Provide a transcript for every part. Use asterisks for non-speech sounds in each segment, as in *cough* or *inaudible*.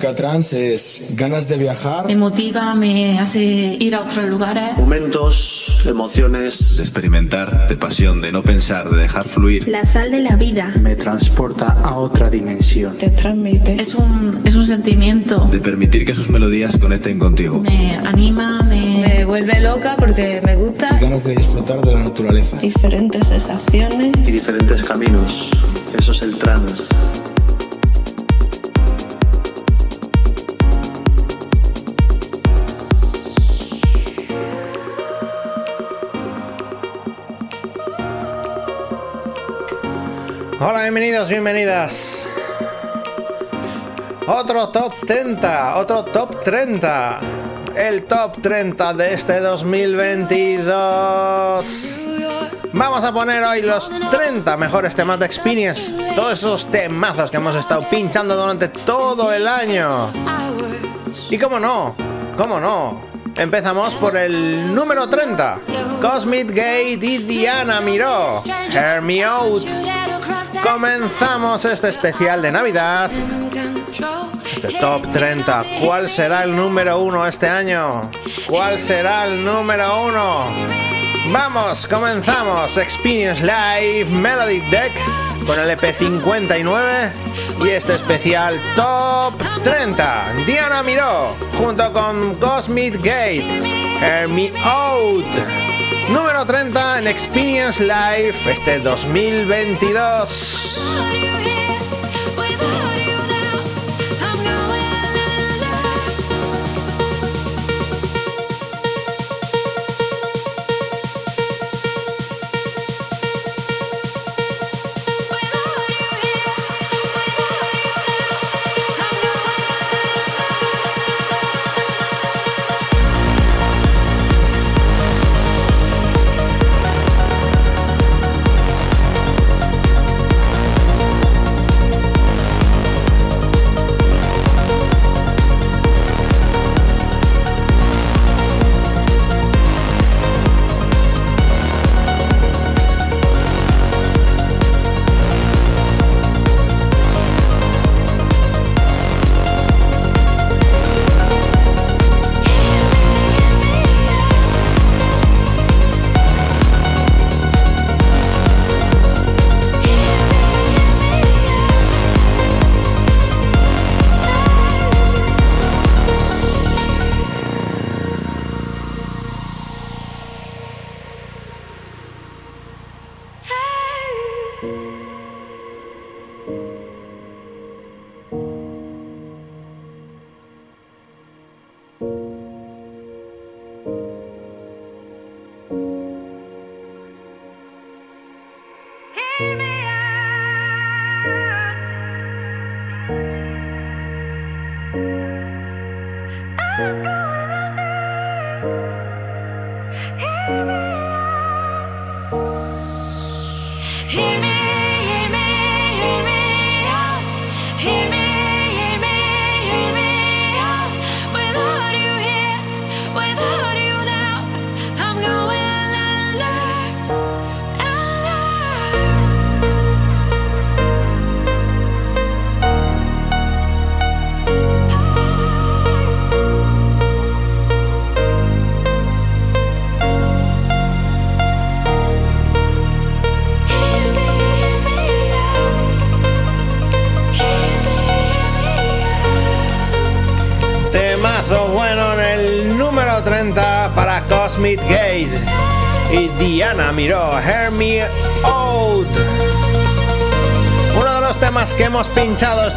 Música trans es ganas de viajar. Me motiva, me hace ir a otros lugares. Momentos, emociones. De experimentar, de pasión, de no pensar, de dejar fluir. La sal de la vida. Me transporta a otra dimensión. Te transmite. Es un, es un sentimiento. De permitir que sus melodías conecten contigo. Me anima, me, me vuelve loca porque me gusta. Y ganas de disfrutar de la naturaleza. Diferentes sensaciones. Y diferentes caminos. Eso es el trans. Hola, bienvenidos, bienvenidas. Otro top 30, otro top 30. El top 30 de este 2022. Vamos a poner hoy los 30 mejores temas de Experience. Todos esos temazos que hemos estado pinchando durante todo el año. Y cómo no, cómo no. Empezamos por el número 30. Cosmic Gate y Diana Miró. Hear Me Out. Comenzamos este especial de Navidad. Este top 30. ¿Cuál será el número 1 este año? ¿Cuál será el número 1? Vamos, comenzamos. Experience Live Melody Deck con el EP 59 y este especial Top 30. Diana Miró junto con Cosmic Gate. Hear Me Out. Número 30 en Experience Live este 2022.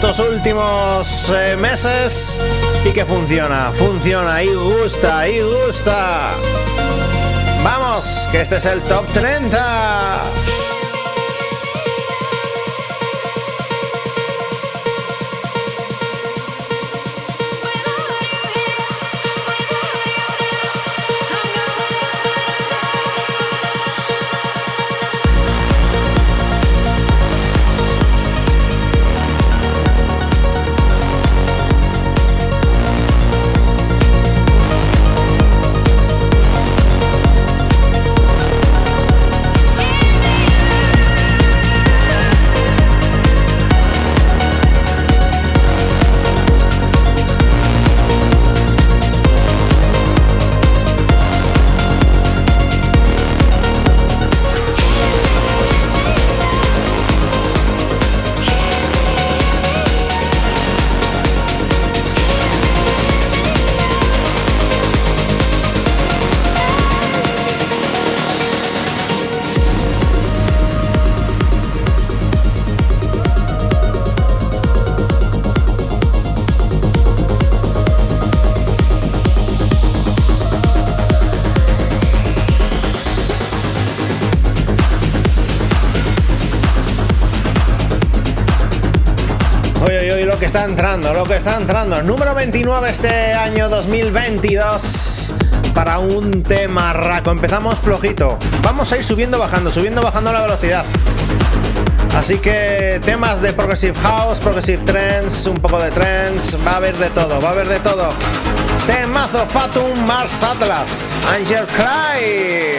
Estos últimos eh, meses y que funciona, funciona y gusta, y gusta. Vamos, que este es el top 30. Lo que está entrando. Número 29 este año 2022 para un tema raco. Empezamos flojito. Vamos a ir subiendo, bajando, subiendo, bajando la velocidad. Así que temas de Progressive House, Progressive Trends, un poco de trends, va a haber de todo, va a haber de todo. Temazo Fatum Mars Atlas, Angel Cry.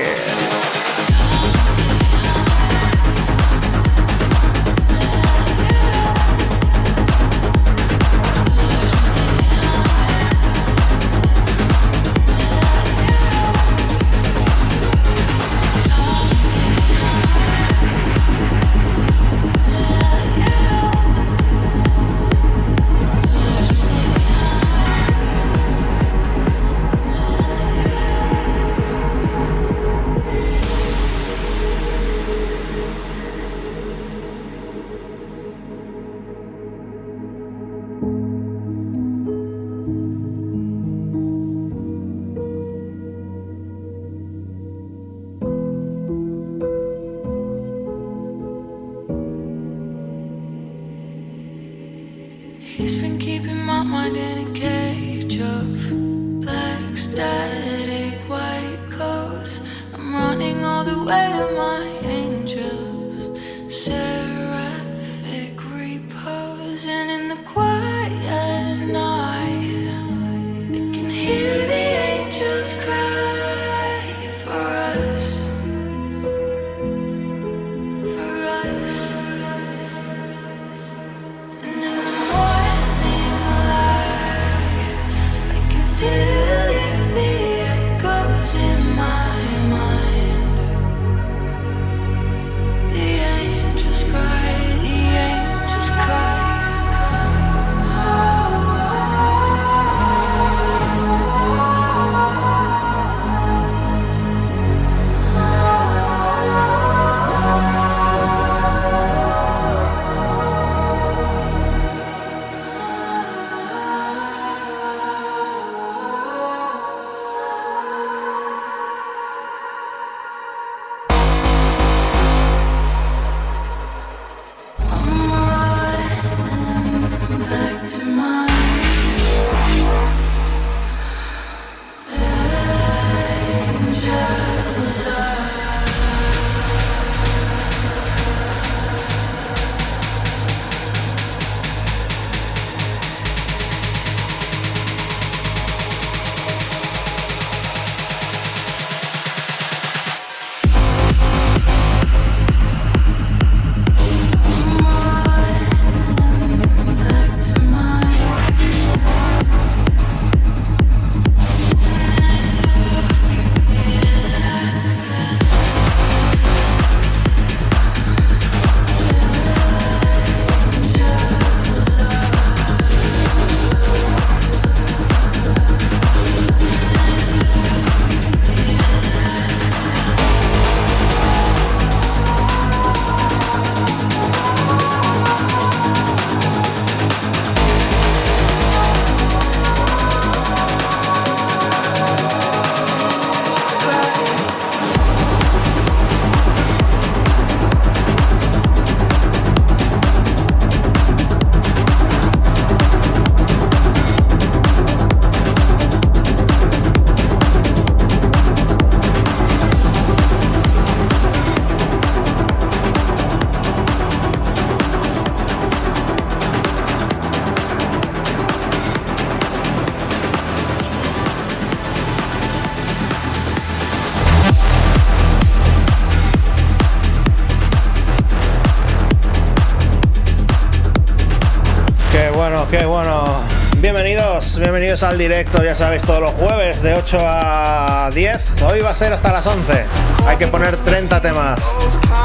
Bienvenidos al directo, ya sabéis, todos los jueves de 8 a 10. Hoy va a ser hasta las 11. Hay que poner 30 temas.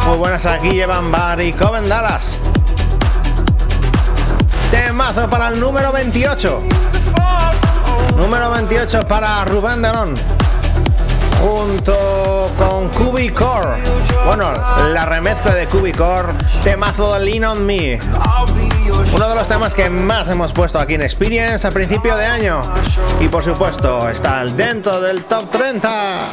Muy buenas, aquí llevan Bar y Coven Dallas. Temazo para el número 28. Número 28 para Rubén Danón. Junto con Cubicore. Bueno, la remezcla de Cubicore. Temazo Lean on Me. Uno de los temas que más hemos puesto aquí en Experience a principio de año. Y por supuesto, está dentro del top 30.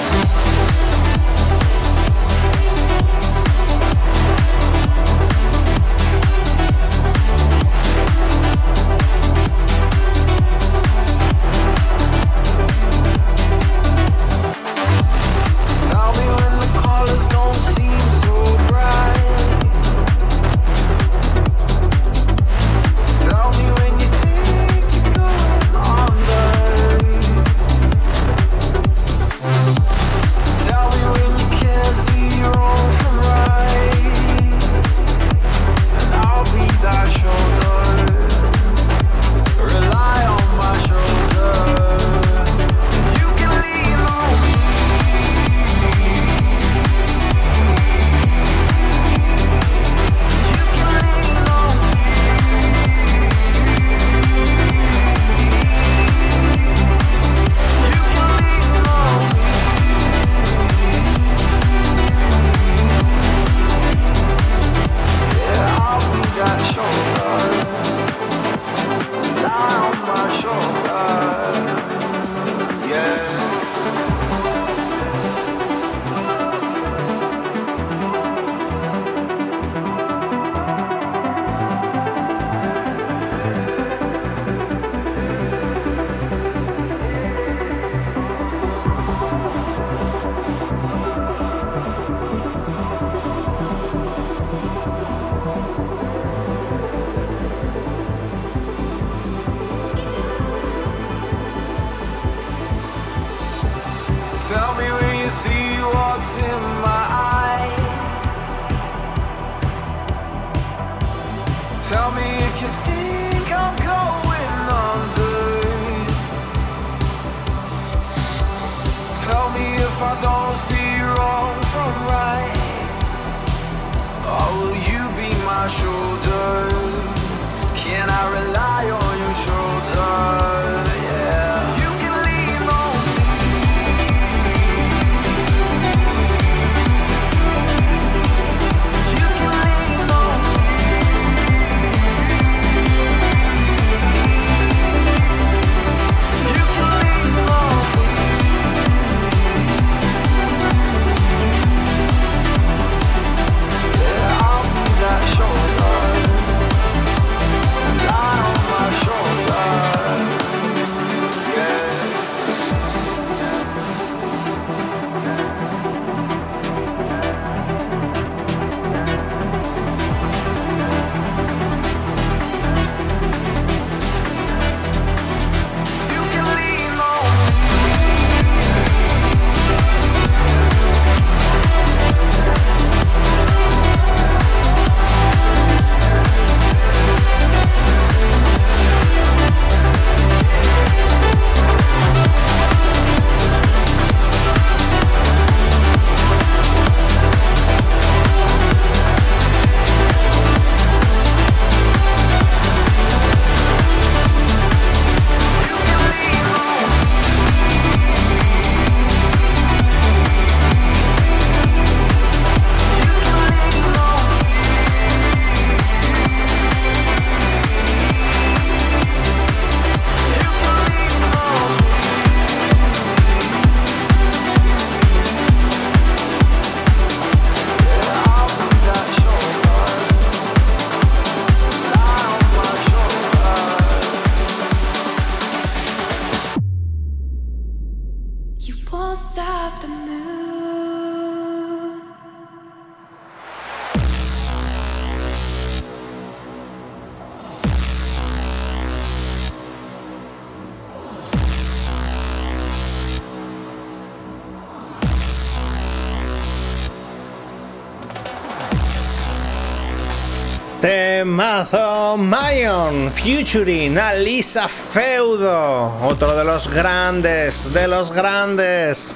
Mayon, featuring Alisa Feudo, otro de los grandes, de los grandes,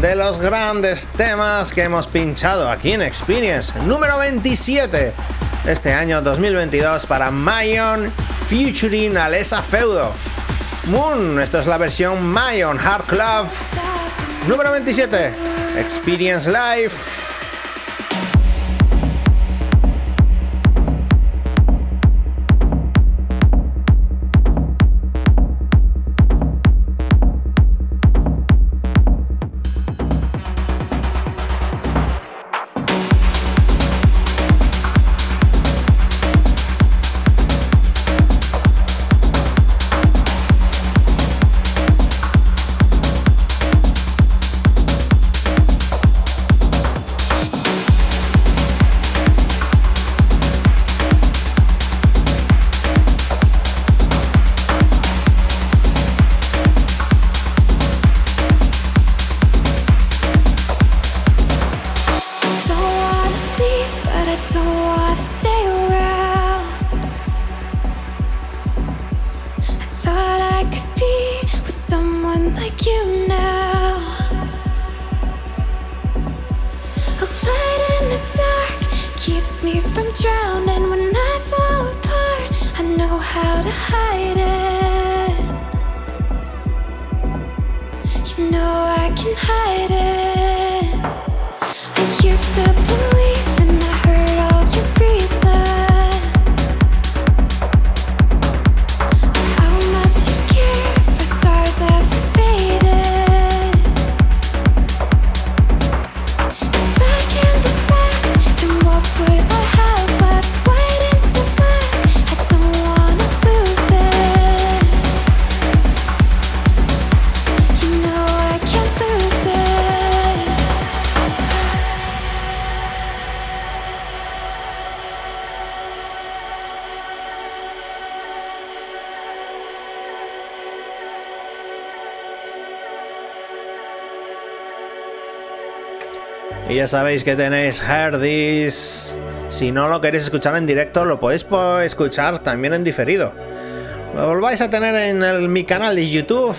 de los grandes temas que hemos pinchado aquí en Experience, número 27 este año 2022 para Mayon, featuring Alisa Feudo. Moon, esto es la versión Mayon Hard Club, número 27, Experience Live. Ya sabéis que tenéis Herdis. Si no lo queréis escuchar en directo, lo podéis escuchar también en diferido. Lo volváis a tener en mi canal de YouTube.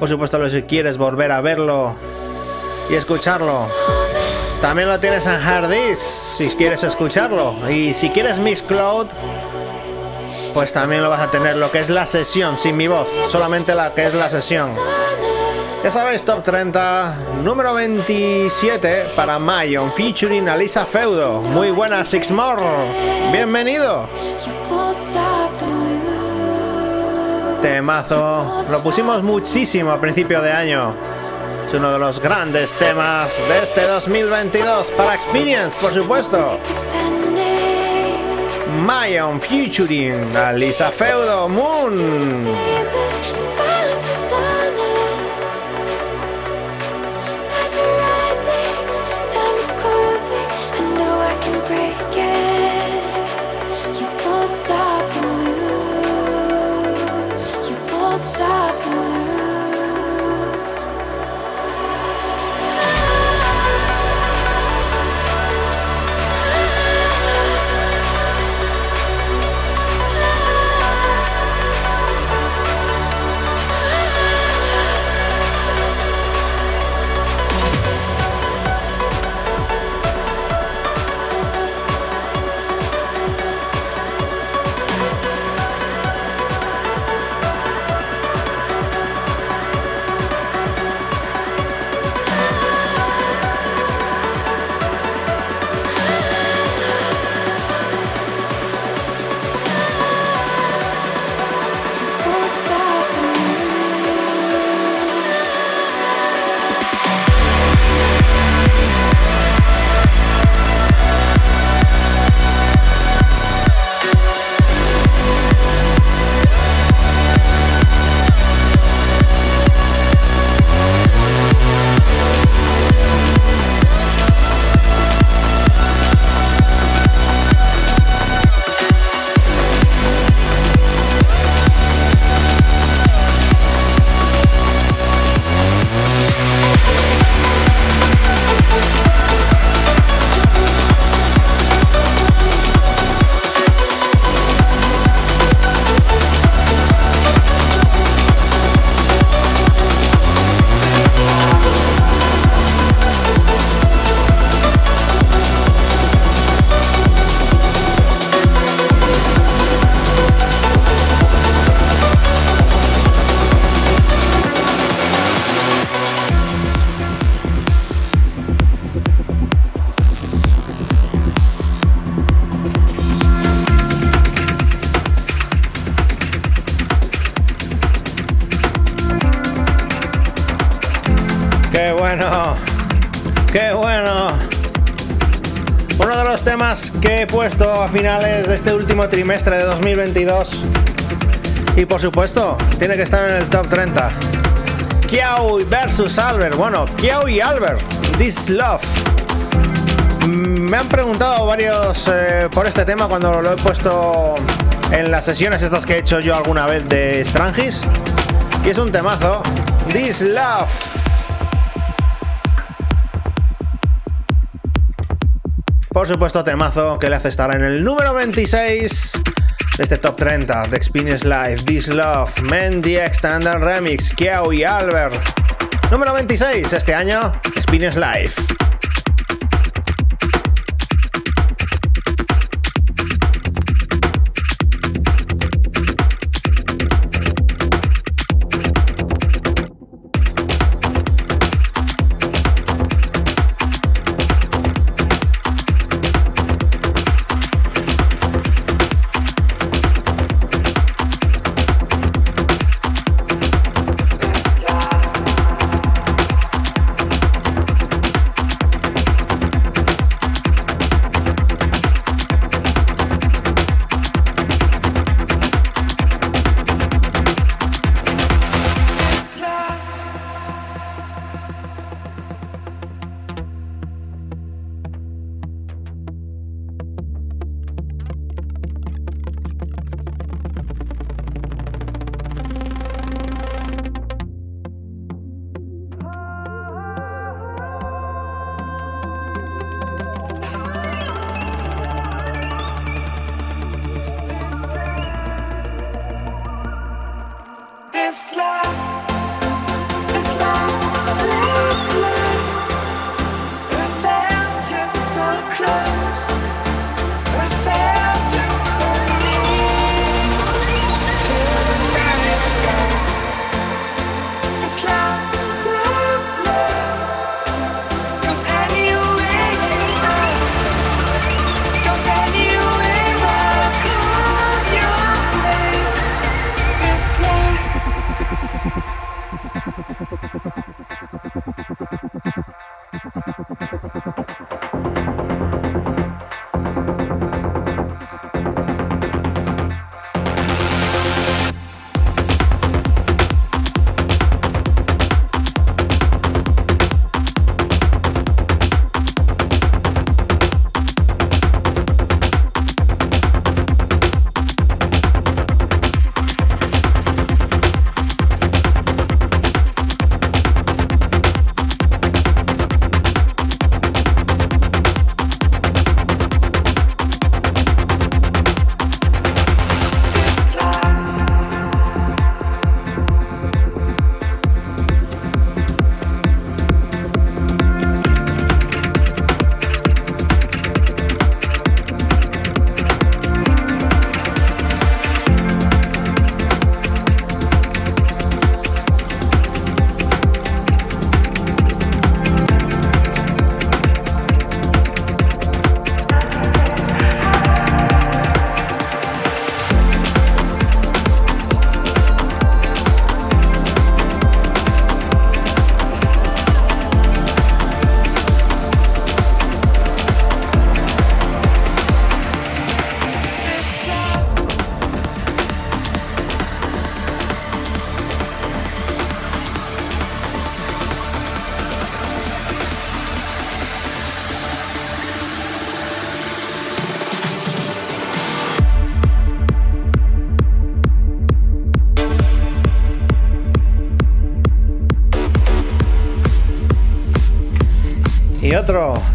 Por supuesto, si quieres volver a verlo y escucharlo. También lo tienes en Hardis si quieres escucharlo. Y si quieres Mixcloud, pues también lo vas a tener lo que es la sesión sin mi voz, solamente la que es la sesión. Ya sabéis, top 30, número 27 para Mayon, featuring Alisa Feudo. Muy buena, Six More. Bienvenido. Temazo. Lo pusimos muchísimo a principio de año. Es uno de los grandes temas de este 2022 para Experience, por supuesto. Mayon featuring Alisa Feudo Moon. Que he puesto a finales de este último trimestre de 2022. Y por supuesto, tiene que estar en el top 30. Kiao versus Albert. Bueno, Kiao y Albert. This Love. Mm, me han preguntado varios eh, por este tema cuando lo he puesto en las sesiones estas que he hecho yo alguna vez de Strangis. Y es un temazo. This Love. Por supuesto, temazo que le hace estar en el número 26 de este top 30 de Experience Live, This Love, Mendy Extended Remix, Kiao y Albert. Número 26 este año, Experience Live.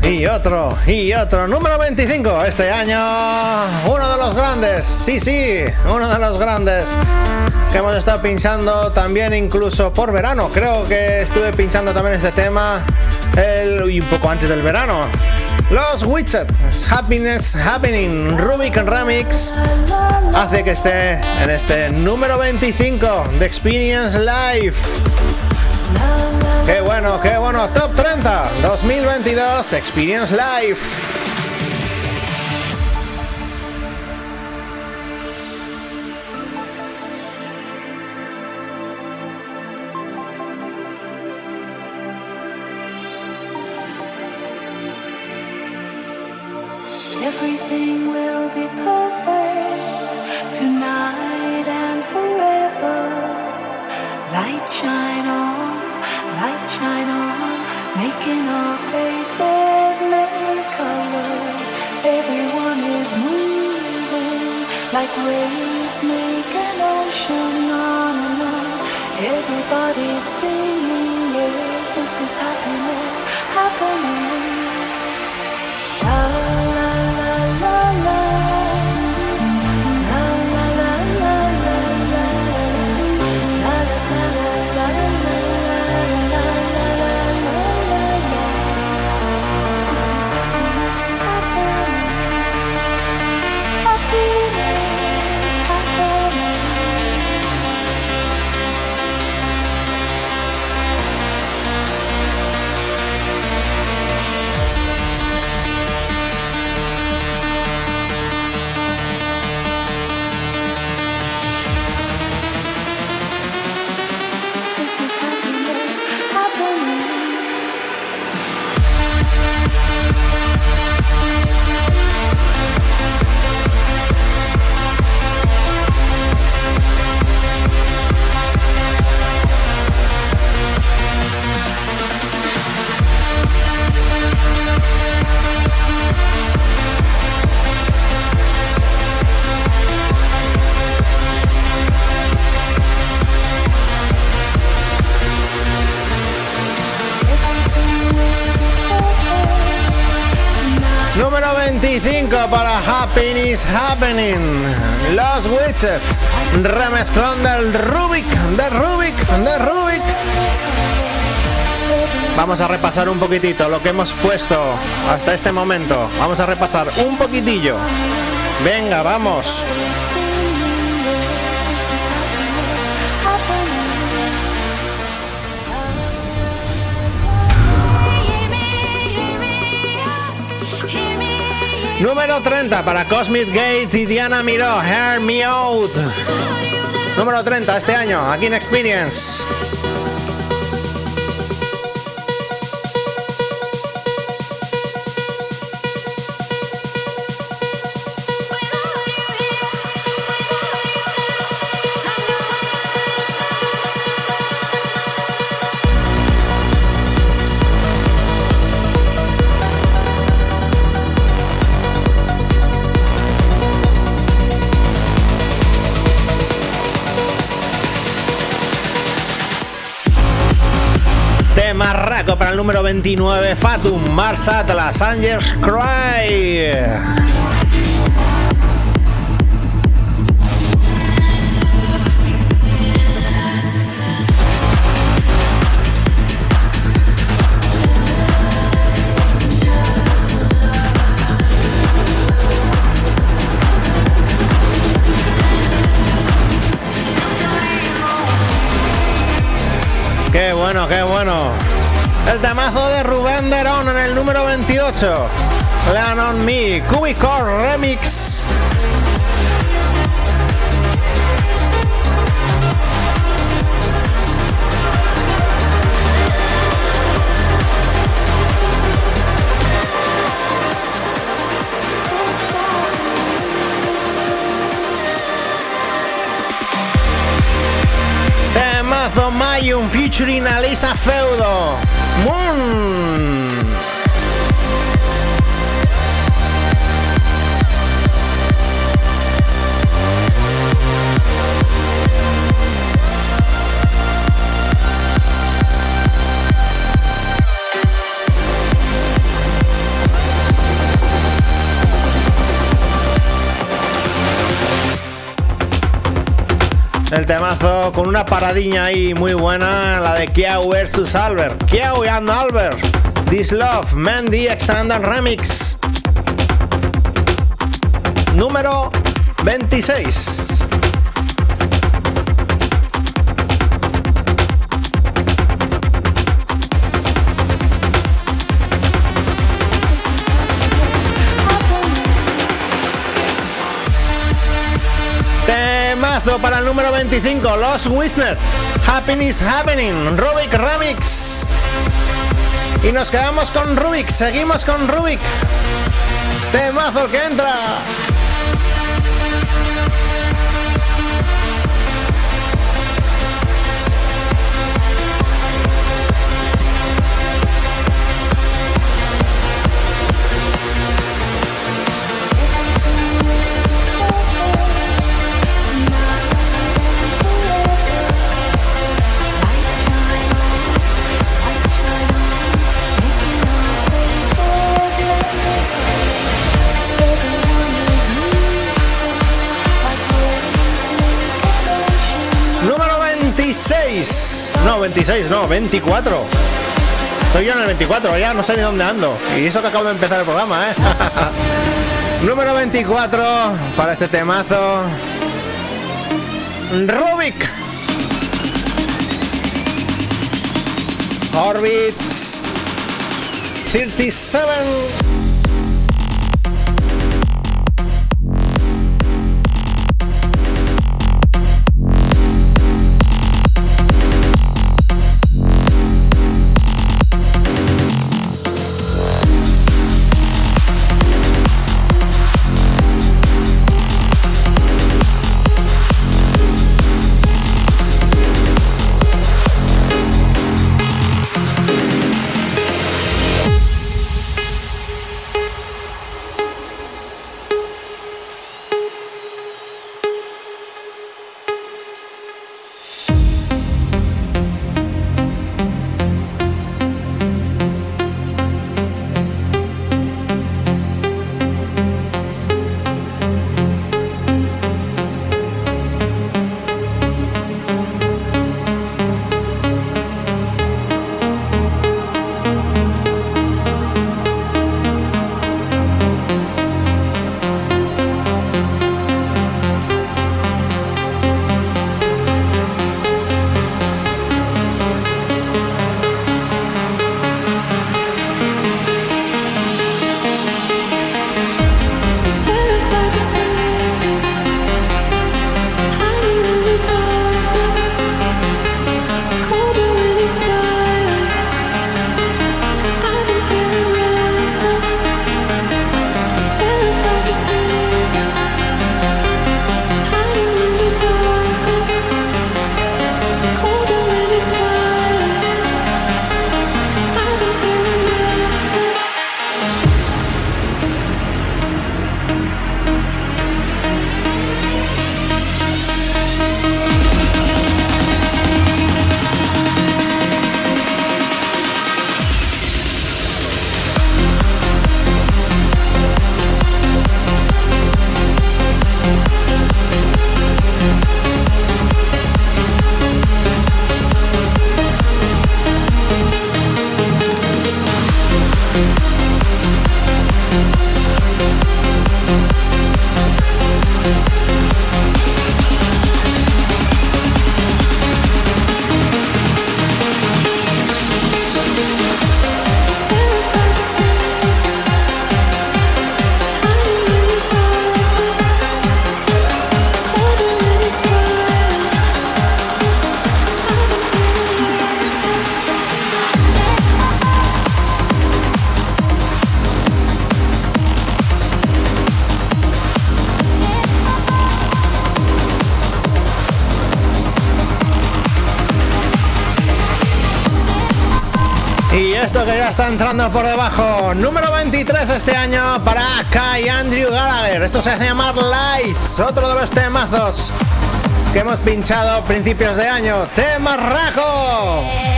Y otro, y otro. Número 25 este año. Uno de los grandes, sí, sí, uno de los grandes que hemos estado pinchando también incluso por verano. Creo que estuve pinchando también este tema el, un poco antes del verano. Los Widget, Happiness Happening, Rubik Remix, hace que esté en este número 25 de Experience Live. Qué bueno, qué bueno. Top 30 2022 Experience Live. Waves make an ocean on and on. Everybody's singing, yes, this is happiness happening. Número 25 para Happiness Happening. Los Widgets. Remezclón del Rubik, de Rubik, de Rubik. Vamos a repasar un poquitito lo que hemos puesto hasta este momento. Vamos a repasar un poquitillo. Venga, vamos. Número 30 para Cosmic Gate y Diana Miró, Hear Me Out. Número 30 este año, aquí en Experience. 29, Fatum, Mars Atlas, Angels Cry. El temazo de Rubén Derón en el número 28. Lean on Me, Cubicore Remix. Temazo Mayum featuring Alisa Feudo. Moon. El temazo con una paradiña ahí muy buena, la de Kiao vs Albert. Kiao y Albert. This Love, Mandy Extended Remix. Número 26. Para el número 25, Los Wisner. Happiness Happening, Rubik Remix. Y nos quedamos con Rubik, seguimos con Rubik. Temazo que entra. No, 26, no, 24. Estoy yo en el 24, ya no sé ni dónde ando. Y eso que acabo de empezar el programa, ¿eh? *laughs* Número 24 para este temazo. Rubik. Orbits 37. Entrando por debajo. Número 23 este año para Kai Andrew Gallagher. Esto se hace llamar Lights, otro de los temazos que hemos pinchado principios de año. ¡Temarraco!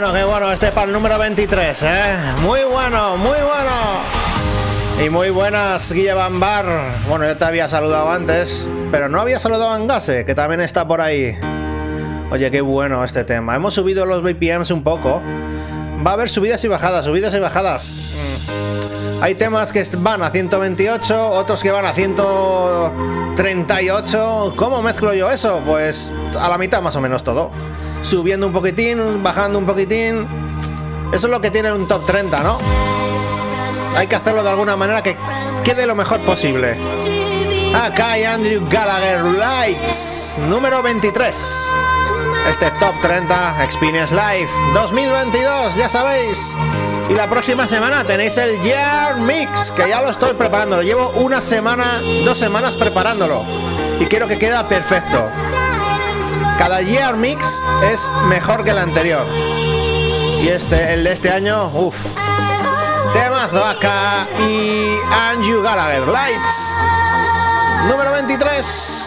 Bueno, qué bueno, este para el número 23, ¿eh? Muy bueno, muy bueno. Y muy buenas, Guille Bambar. Bueno, yo te había saludado antes, pero no había saludado a Angase, que también está por ahí. Oye, qué bueno este tema. Hemos subido los BPMs un poco. Va a haber subidas y bajadas, subidas y bajadas. Mm. Hay temas que van a 128, otros que van a 138. ¿Cómo mezclo yo eso? Pues a la mitad más o menos todo. Subiendo un poquitín, bajando un poquitín. Eso es lo que tiene un top 30, ¿no? Hay que hacerlo de alguna manera que quede lo mejor posible. Acá hay Andrew Gallagher Lights, número 23. Este top 30 Experience Live 2022, ya sabéis. Y la próxima semana tenéis el Year Mix, que ya lo estoy preparando. Llevo una semana, dos semanas preparándolo. Y quiero que quede perfecto. Cada Year Mix es mejor que el anterior. Y este, el de este año, uff. Temazo acá y Andrew Gallagher Lights. Número 23.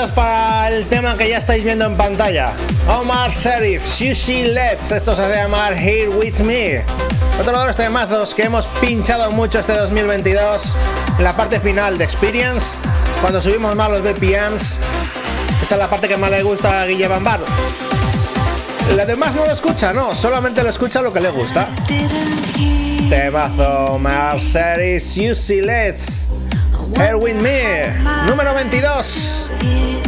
22 para el tema que ya estáis viendo en pantalla. Omar Serif, Sushi Let's. Esto se hace llamar Here With Me. Otro de los temazos que hemos pinchado mucho este 2022. En la parte final de Experience. Cuando subimos más los BPMs. Esa es la parte que más le gusta a Guille Bambar. La demás no lo escucha, no. Solamente lo escucha lo que le gusta. Temazo, Omar Serif, Sushi Let's. Here With Me, número 22. It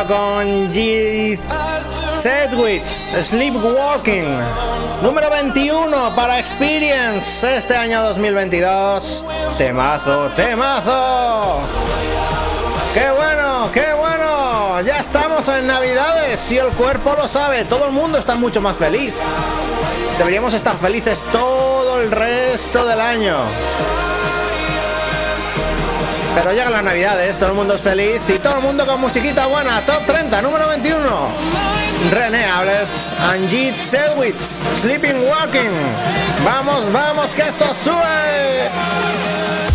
con G. Sedwich, Sleepwalking. Número 21 para Experience este año 2022. Temazo, temazo. ¡Qué bueno, qué bueno! Ya estamos en Navidades, si el cuerpo lo sabe, todo el mundo está mucho más feliz. Deberíamos estar felices todo el resto del año. Pero llegan las navidades, todo el mundo es feliz y todo el mundo con musiquita buena. Top 30, número 21. René Ables, Anjit Selwitz, Sleeping Walking. Vamos, vamos, que esto sube.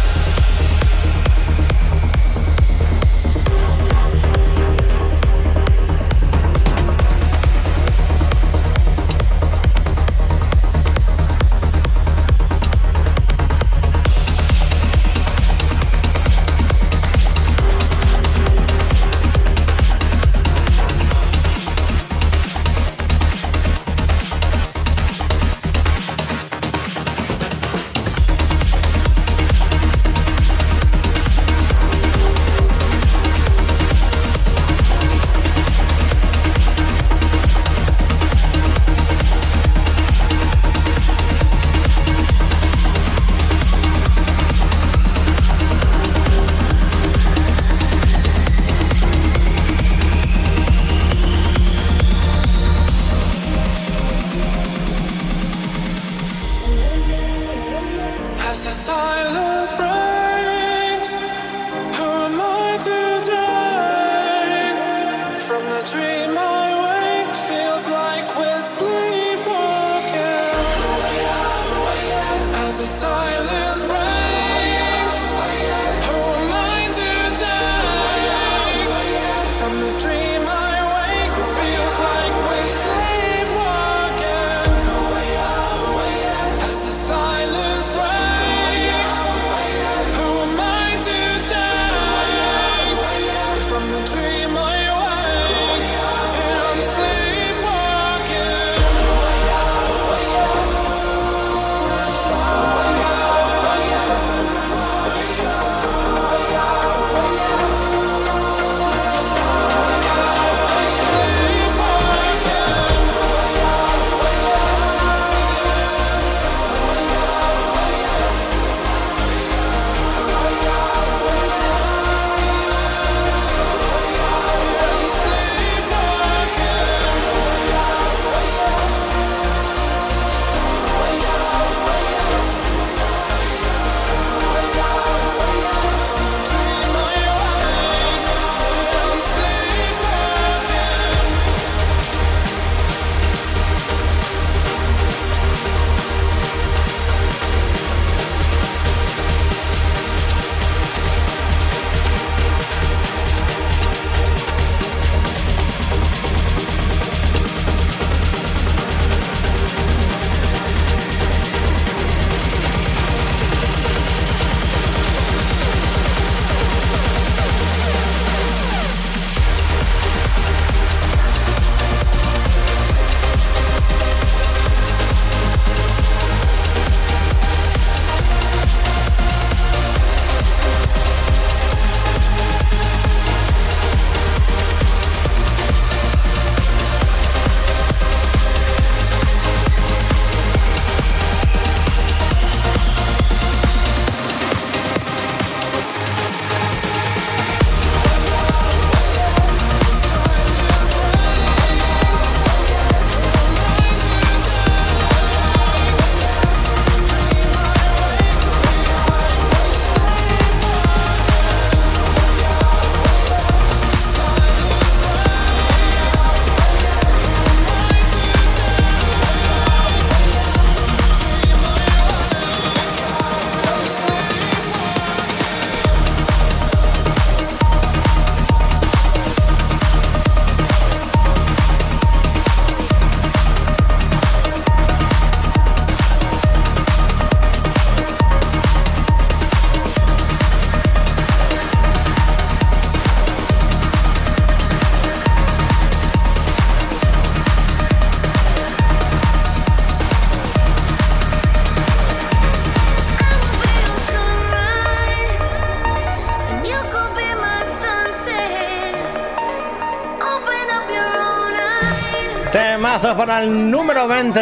Para el número 20.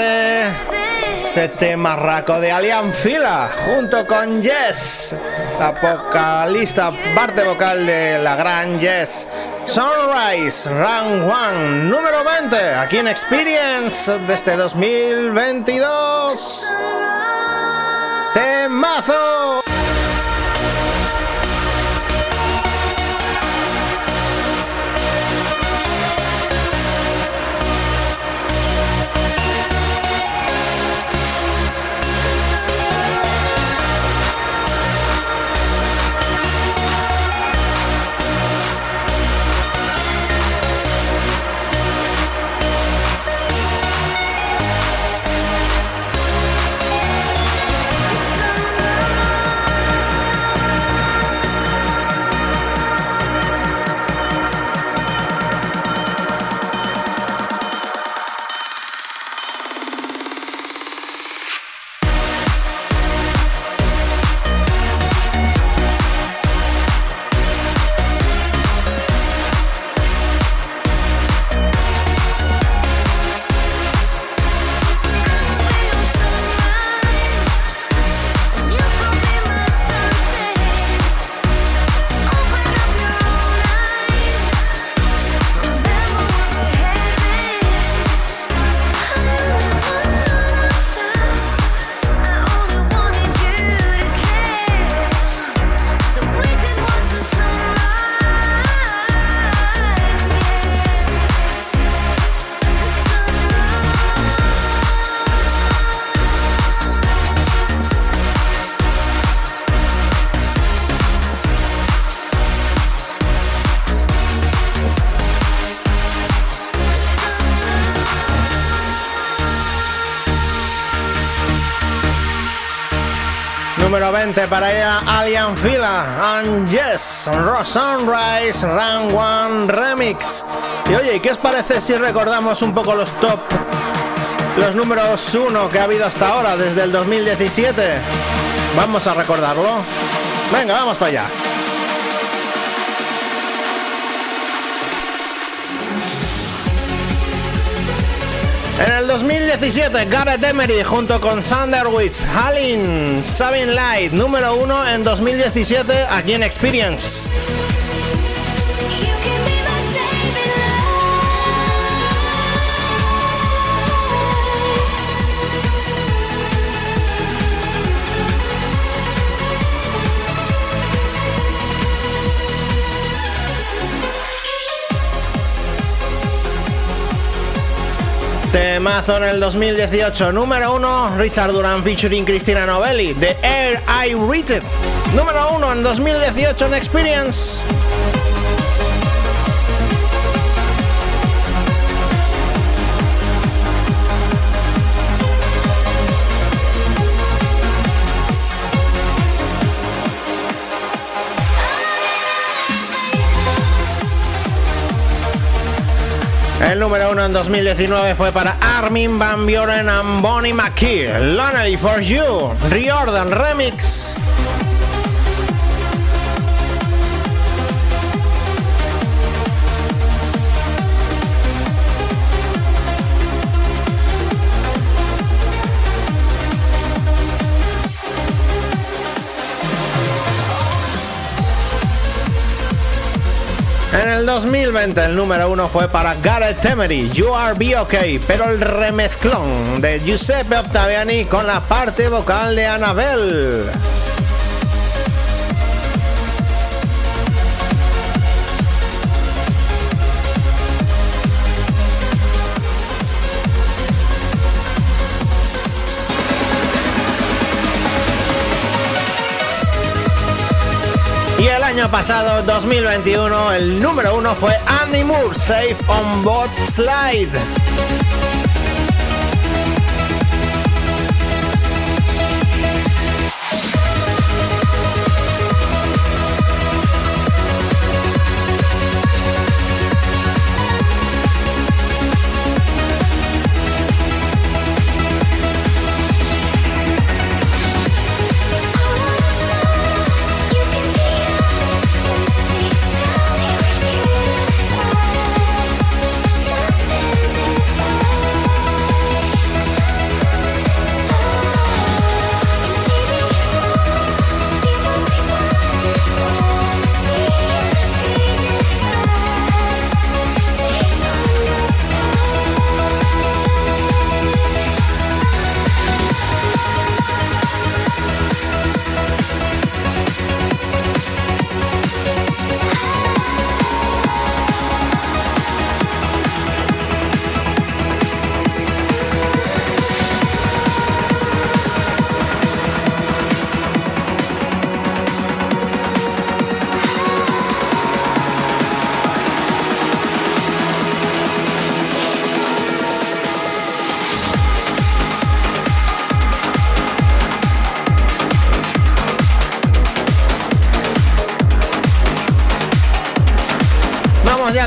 Este tema raco de Alian Fila junto con Jess, la vocalista, parte vocal de la gran Jess. Sunrise, Round One, número 20, aquí en Experience desde 2022. Temazo. Número 20 para ella, Alien Fila and Yes, Sunrise Run One Remix. Y oye, ¿qué os parece si recordamos un poco los top, los números 1 que ha habido hasta ahora, desde el 2017? Vamos a recordarlo. Venga, vamos para allá. En el 2017, Gareth Emery junto con Sanderwich, Hallin, Sabin Light, número uno en 2017 aquí en Experience. Temazo en el 2018, número 1, Richard Duran featuring Cristina Novelli, The Air I Reach It. Número 1 en 2018 en Experience. El número uno en 2019 fue para Armin Van Buren and Bonnie McKee. Lonely for You, Riordan Remix. En el 2020 el número uno fue para Gareth Emery, You Are Be Okay, pero el remezclón de Giuseppe Ottaviani con la parte vocal de Annabelle. Año pasado, 2021, el número uno fue Andy Moore, Safe on Bot Slide.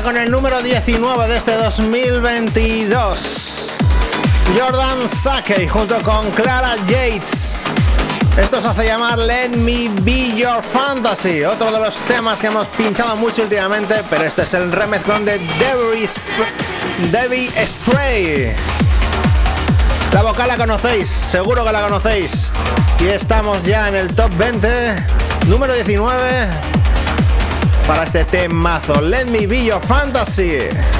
Con el número 19 de este 2022. Jordan Sakey junto con Clara Yates. Esto se hace llamar Let Me Be Your Fantasy, otro de los temas que hemos pinchado mucho últimamente, pero este es el remezclón de Debbie Spray. La vocal la conocéis, seguro que la conocéis. Y estamos ya en el top 20, número 19, para este temazo, Let Me Be Your Fantasy.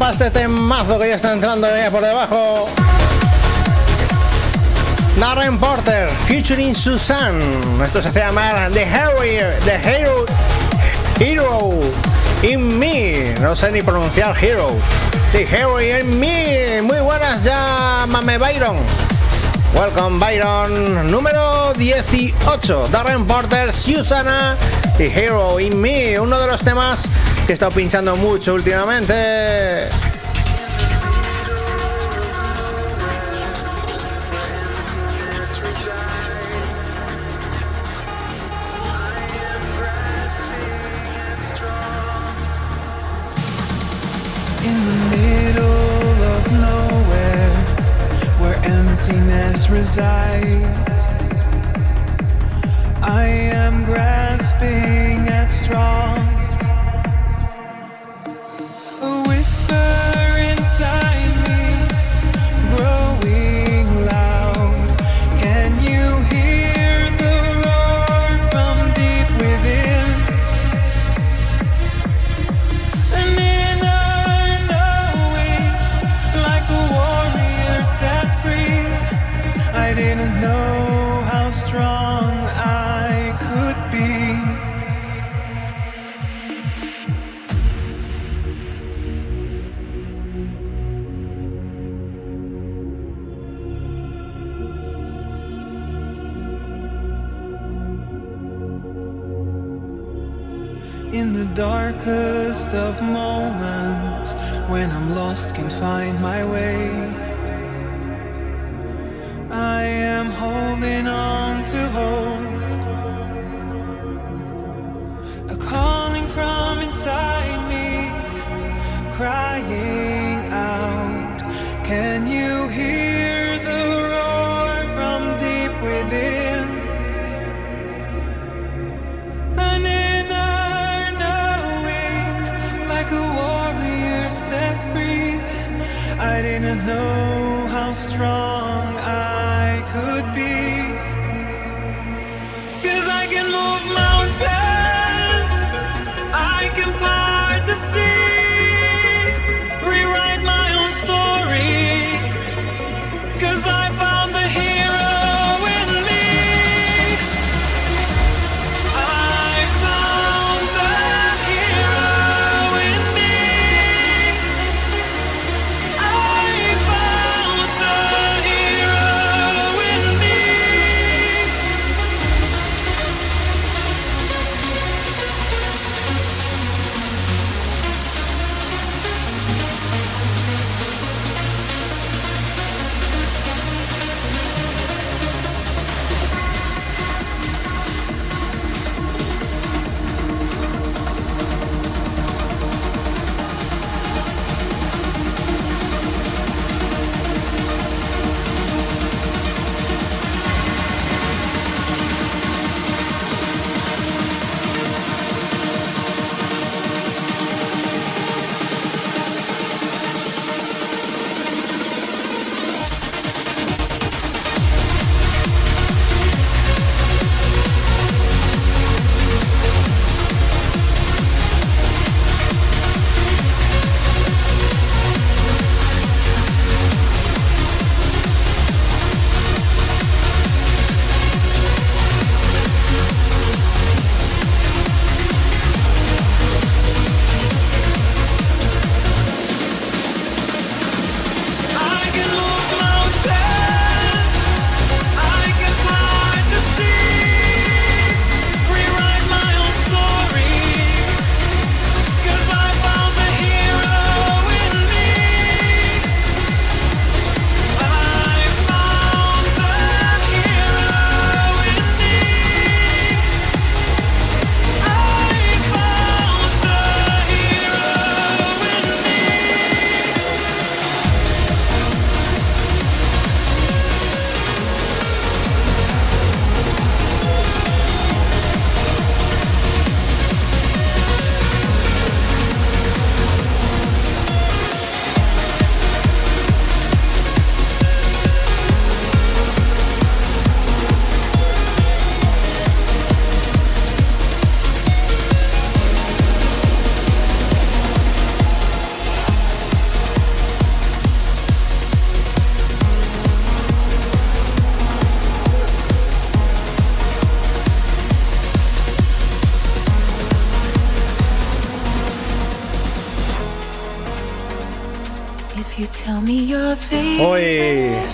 para este temazo que ya está entrando por debajo. Darren Porter, featuring Susan. Esto se llama The Hero, The Hero, Hero in Me. No sé ni pronunciar Hero. The Hero in Me. Muy buenas ya, mame Byron. Welcome Byron. Número 18. Darren Porter, Susanna, The Hero in Me. Uno de los temas que he estado pinchando mucho últimamente.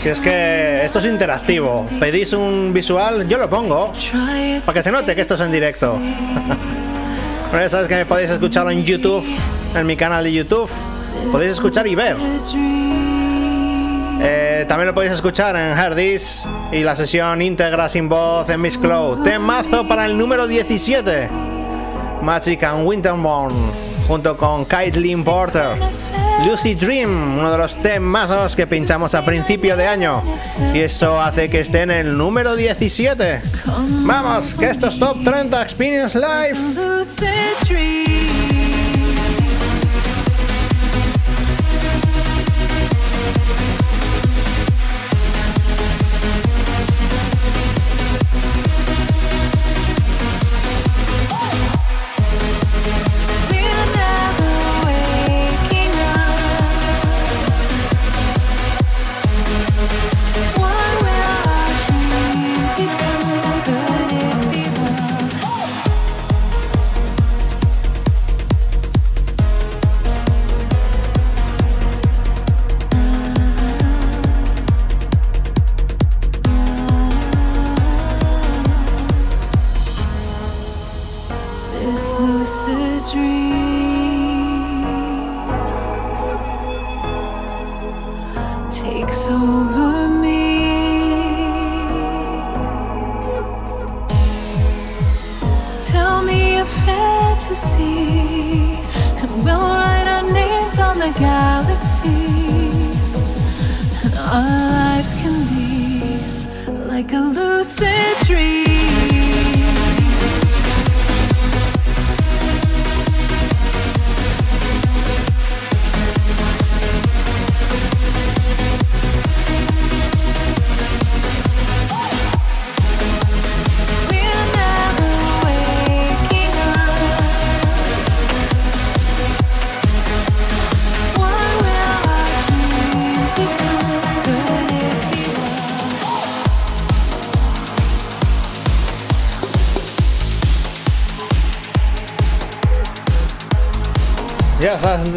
Si es que esto es interactivo. Pedís un visual, yo lo pongo. Para que se note que esto es en directo. *laughs* Bueno, ya sabes que me podéis escucharlo en YouTube, en mi canal de YouTube. Podéis escuchar y ver. Eh, también lo podéis escuchar en Herdis y la sesión íntegra sin voz en Miss Cloud. Temazo para el número 17. Magic and Winterborn junto con Kaitlyn Porter. Lucy Dream, uno de los temazos que pinchamos a principio de año. Y esto hace que esté en el número 17. Vamos, que esto es Top 30 Experience Live.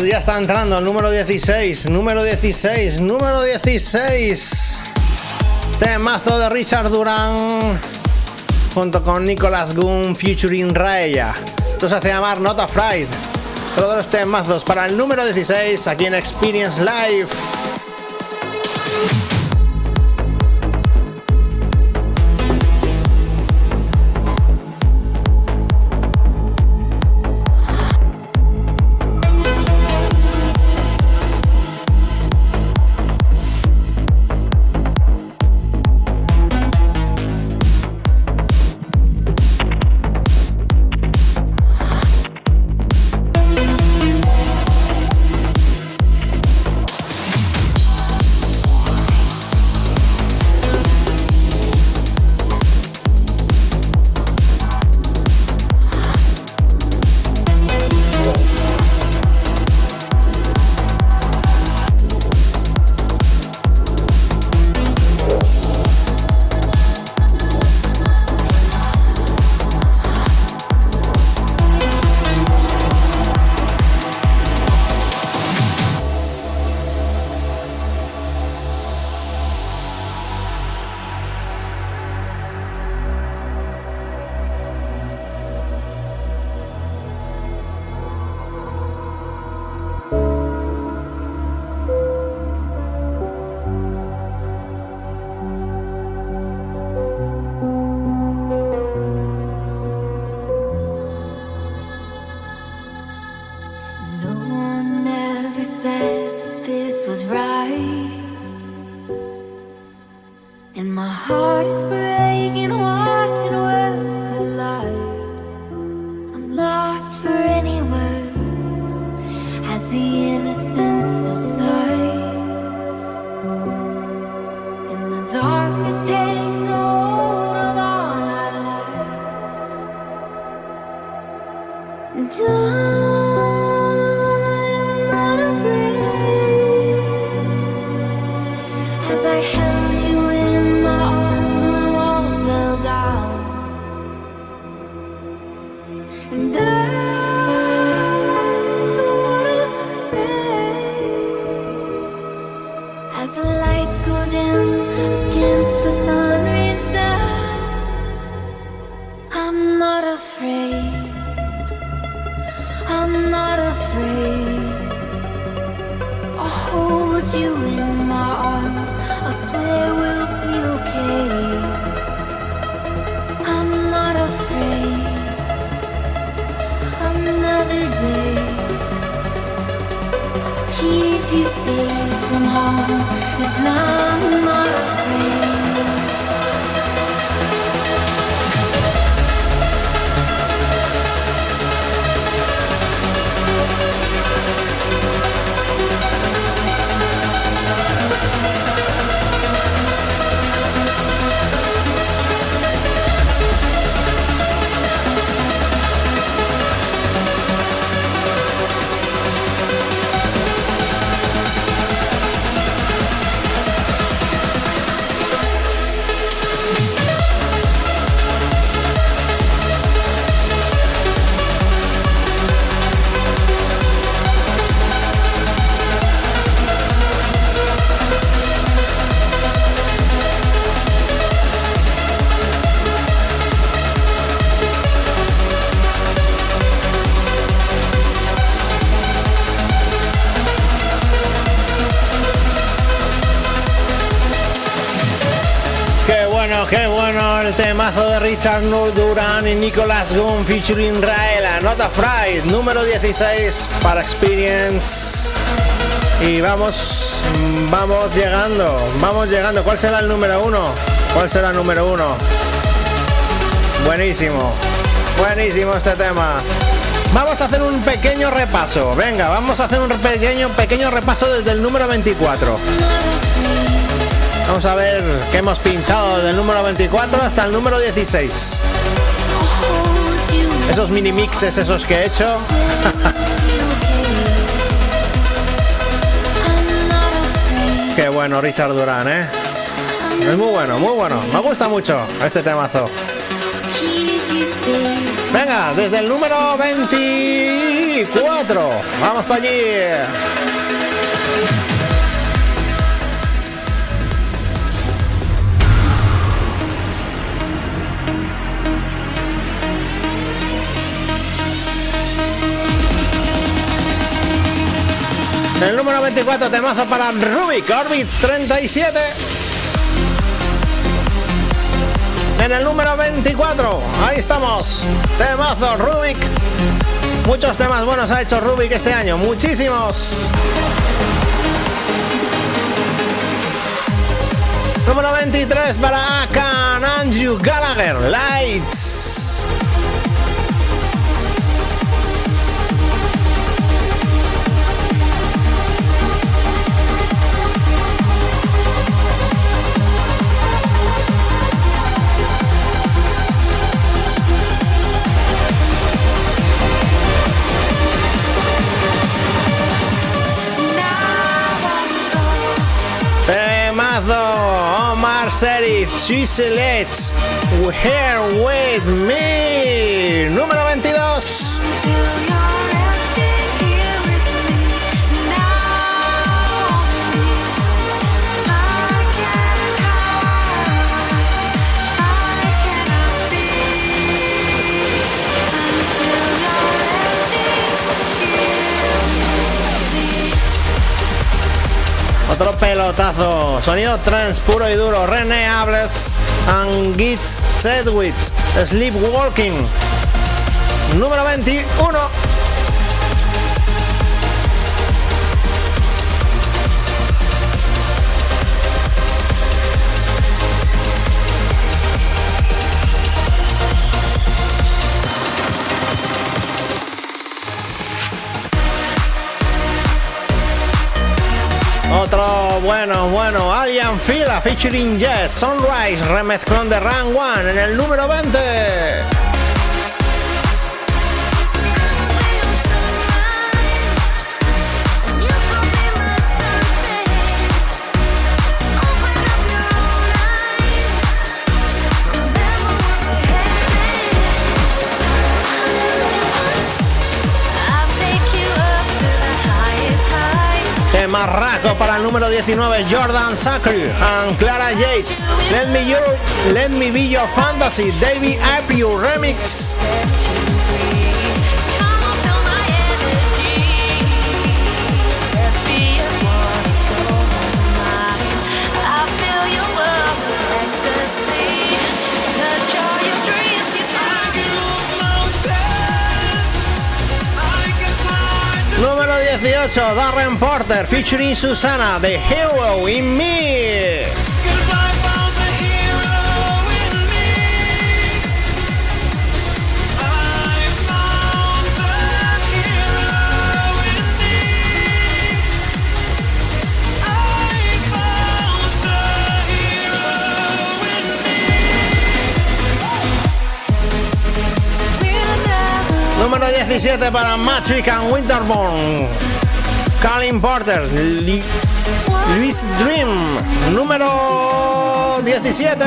Ya está entrando el número 16, número 16, número 16. Temazo de Richard Duran junto con Nicolas Gunn featuring Raella. Esto se hace llamar Not Afraid. Todos los temazos para el número 16 aquí en Experience Live. Richard Duran y Nicolas Gunn featuring Raela, Not Afraid, número 16 para Experience. Y vamos, vamos llegando, vamos llegando. ¿Cuál será el número uno? ¿Cuál será el número uno? Buenísimo, buenísimo este tema. Vamos a hacer un pequeño repaso. Venga, vamos a hacer un pequeño, pequeño repaso desde el número 24. Vamos a ver qué hemos pinchado desde el número 24 hasta el número 16. Esos mini mixes, esos que he hecho. *laughs* Qué bueno, Richard Durán, ¿eh? Es muy bueno, muy bueno. Me gusta mucho este temazo. Venga, desde el número 24. Vamos para allí. El número 24, temazo para Rubik, Orbit 37. En el número 24, ahí estamos. Temazo Rubik. Muchos temas buenos ha hecho Rubik este año, muchísimos. Número 23 para Akan Andrew Gallagher, Lights. Temazo, Omar Serif, Let's, Here With Me, número 22. Otro pelotazo. Sonido trans puro y duro. René Ables and Gitz Sedwitz. Sleepwalking. Número 21. Bueno, bueno, Alien Fila featuring Jess, Sunrise, remezclón de Run One en el número 20. Marraco para el número 19, Jordan Sacri and Clara Yates. Let me, your, let me be your fantasy, David Appiu remix. 18, Darren Porter featuring Susana, The Hero in Me. 17 para Magic and Winterborn. Colin Porter, Luis Dream. Número 17.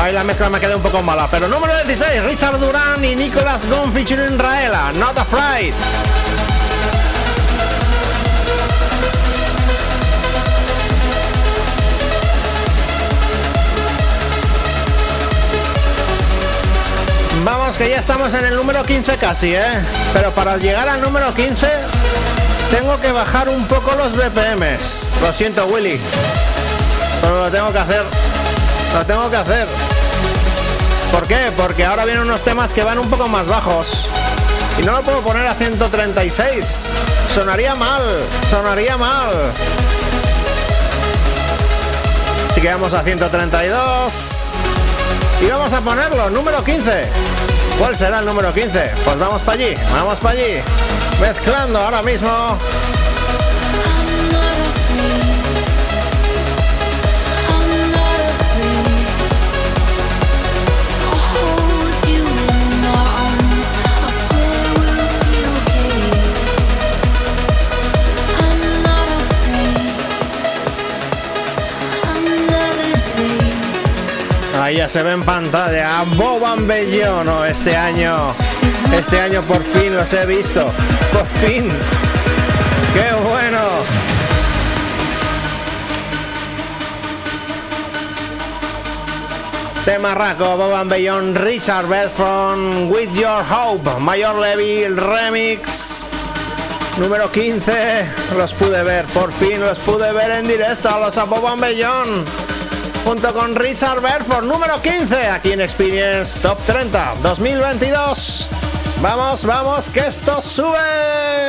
Ahí la mezcla me queda un poco mala, pero número 16, Richard Duran y Nicolas featuring Raela, Not Afraid. Que ya estamos en el número 15 casi, ¿eh? Pero para llegar al número 15 tengo que bajar un poco los BPMs. Lo siento, Willy. Pero lo tengo que hacer. Lo tengo que hacer. ¿Por qué? Porque ahora vienen unos temas que van un poco más bajos. Y no lo puedo poner a 136. Sonaría mal. Sonaría mal. Así que vamos a 132. Y vamos a ponerlo, número 15. ¿Cuál será el número 15? Pues vamos para allí, vamos para allí. Mezclando ahora mismo. Ahí ya se ve en pantalla Boban Bellono este año. Este año por fin los he visto. Por fin. ¡Qué bueno! Tema Raco, Boban Bellón, Richard Bedford, With Your Hope, Mayor Levy, Remix. Número 15, los pude ver, por fin los pude ver en directo los a Boban Bellón junto con Richard Bedford, número 15, aquí en Experience Top 30 2022. Vamos, vamos, que esto sube.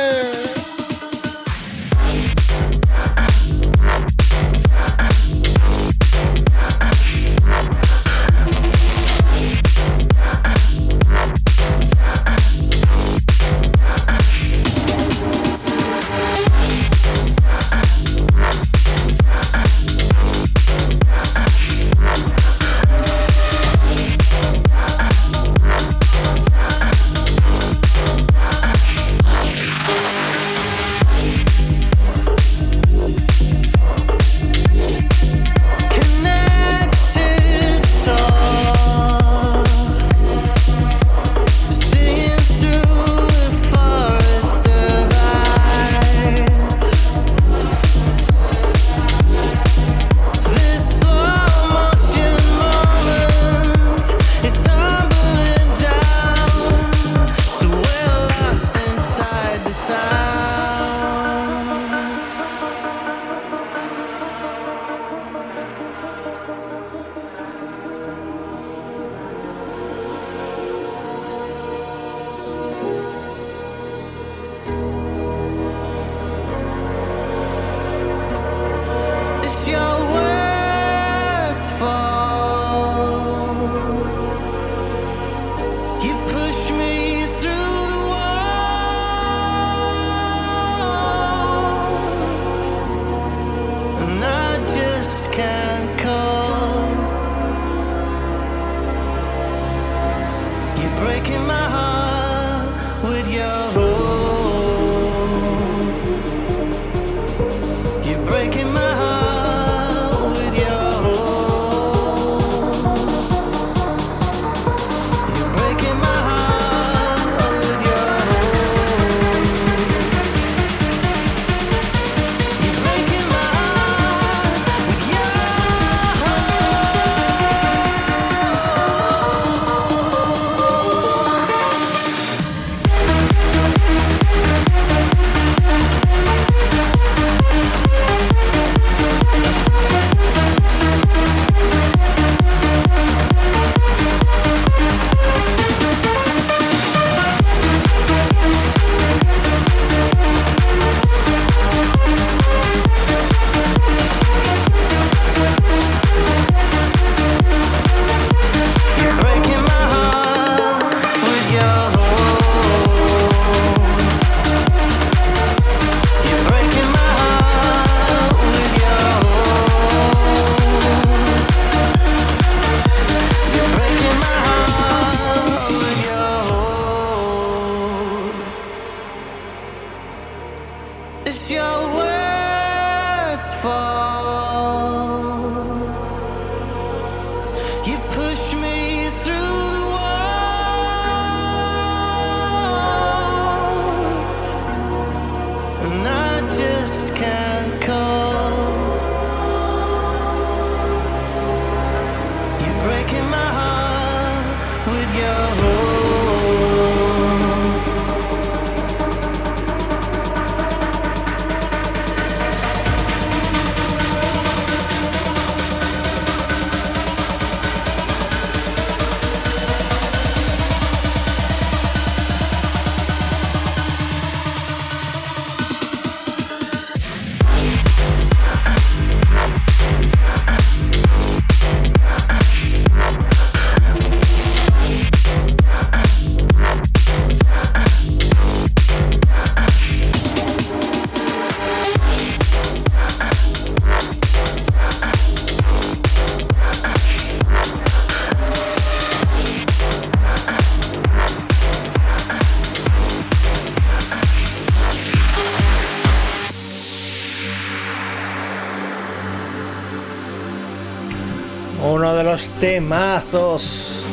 Temazos.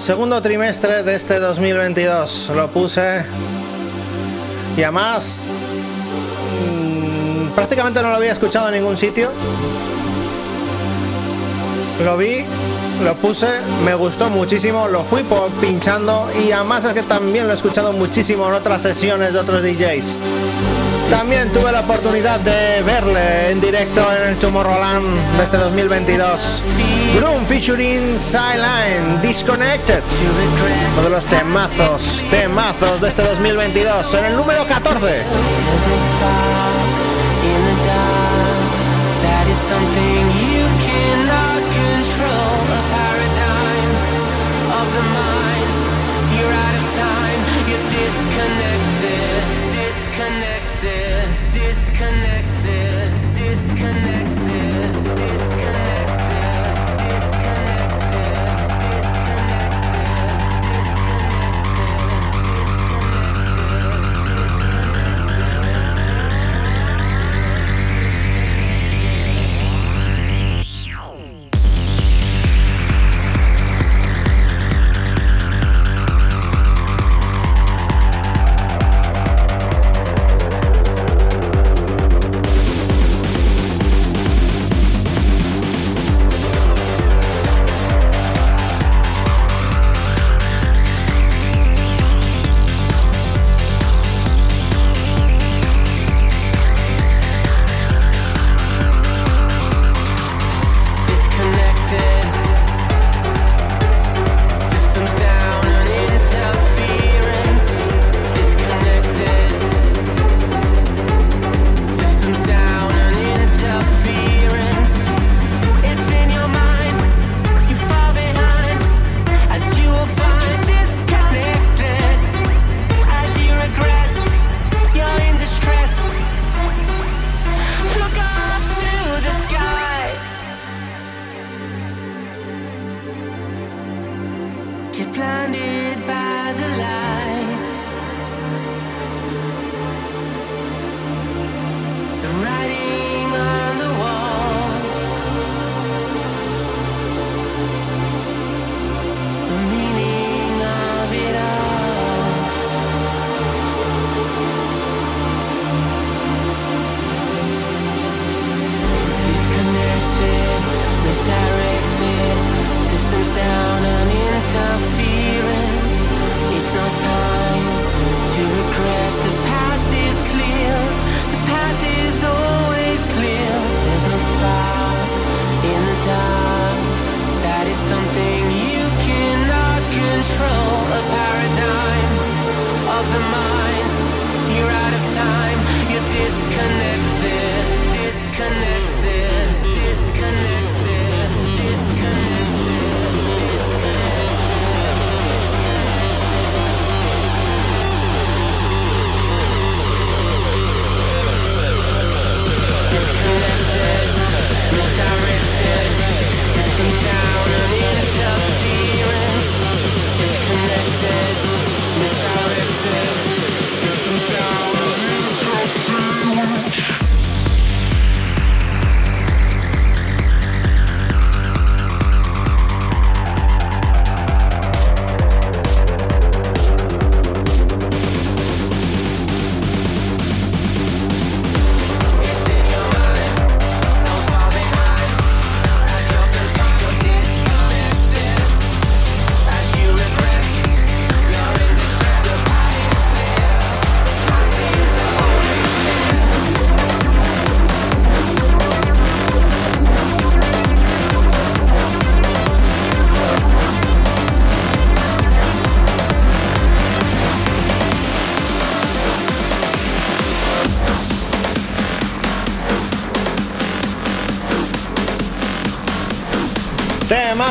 Segundo trimestre de este 2022 lo puse. Y además, mm, prácticamente no lo había escuchado en ningún sitio. Lo vi, lo puse, me gustó muchísimo, lo fui pinchando y además es que también lo he escuchado muchísimo en otras sesiones de otros DJs. También tuve la oportunidad de verle en directo en el Tomorrowland de este 2022. Groom featuring Sideline Disconnected. Uno de los temazos, temazos de este 2022 en el número 14.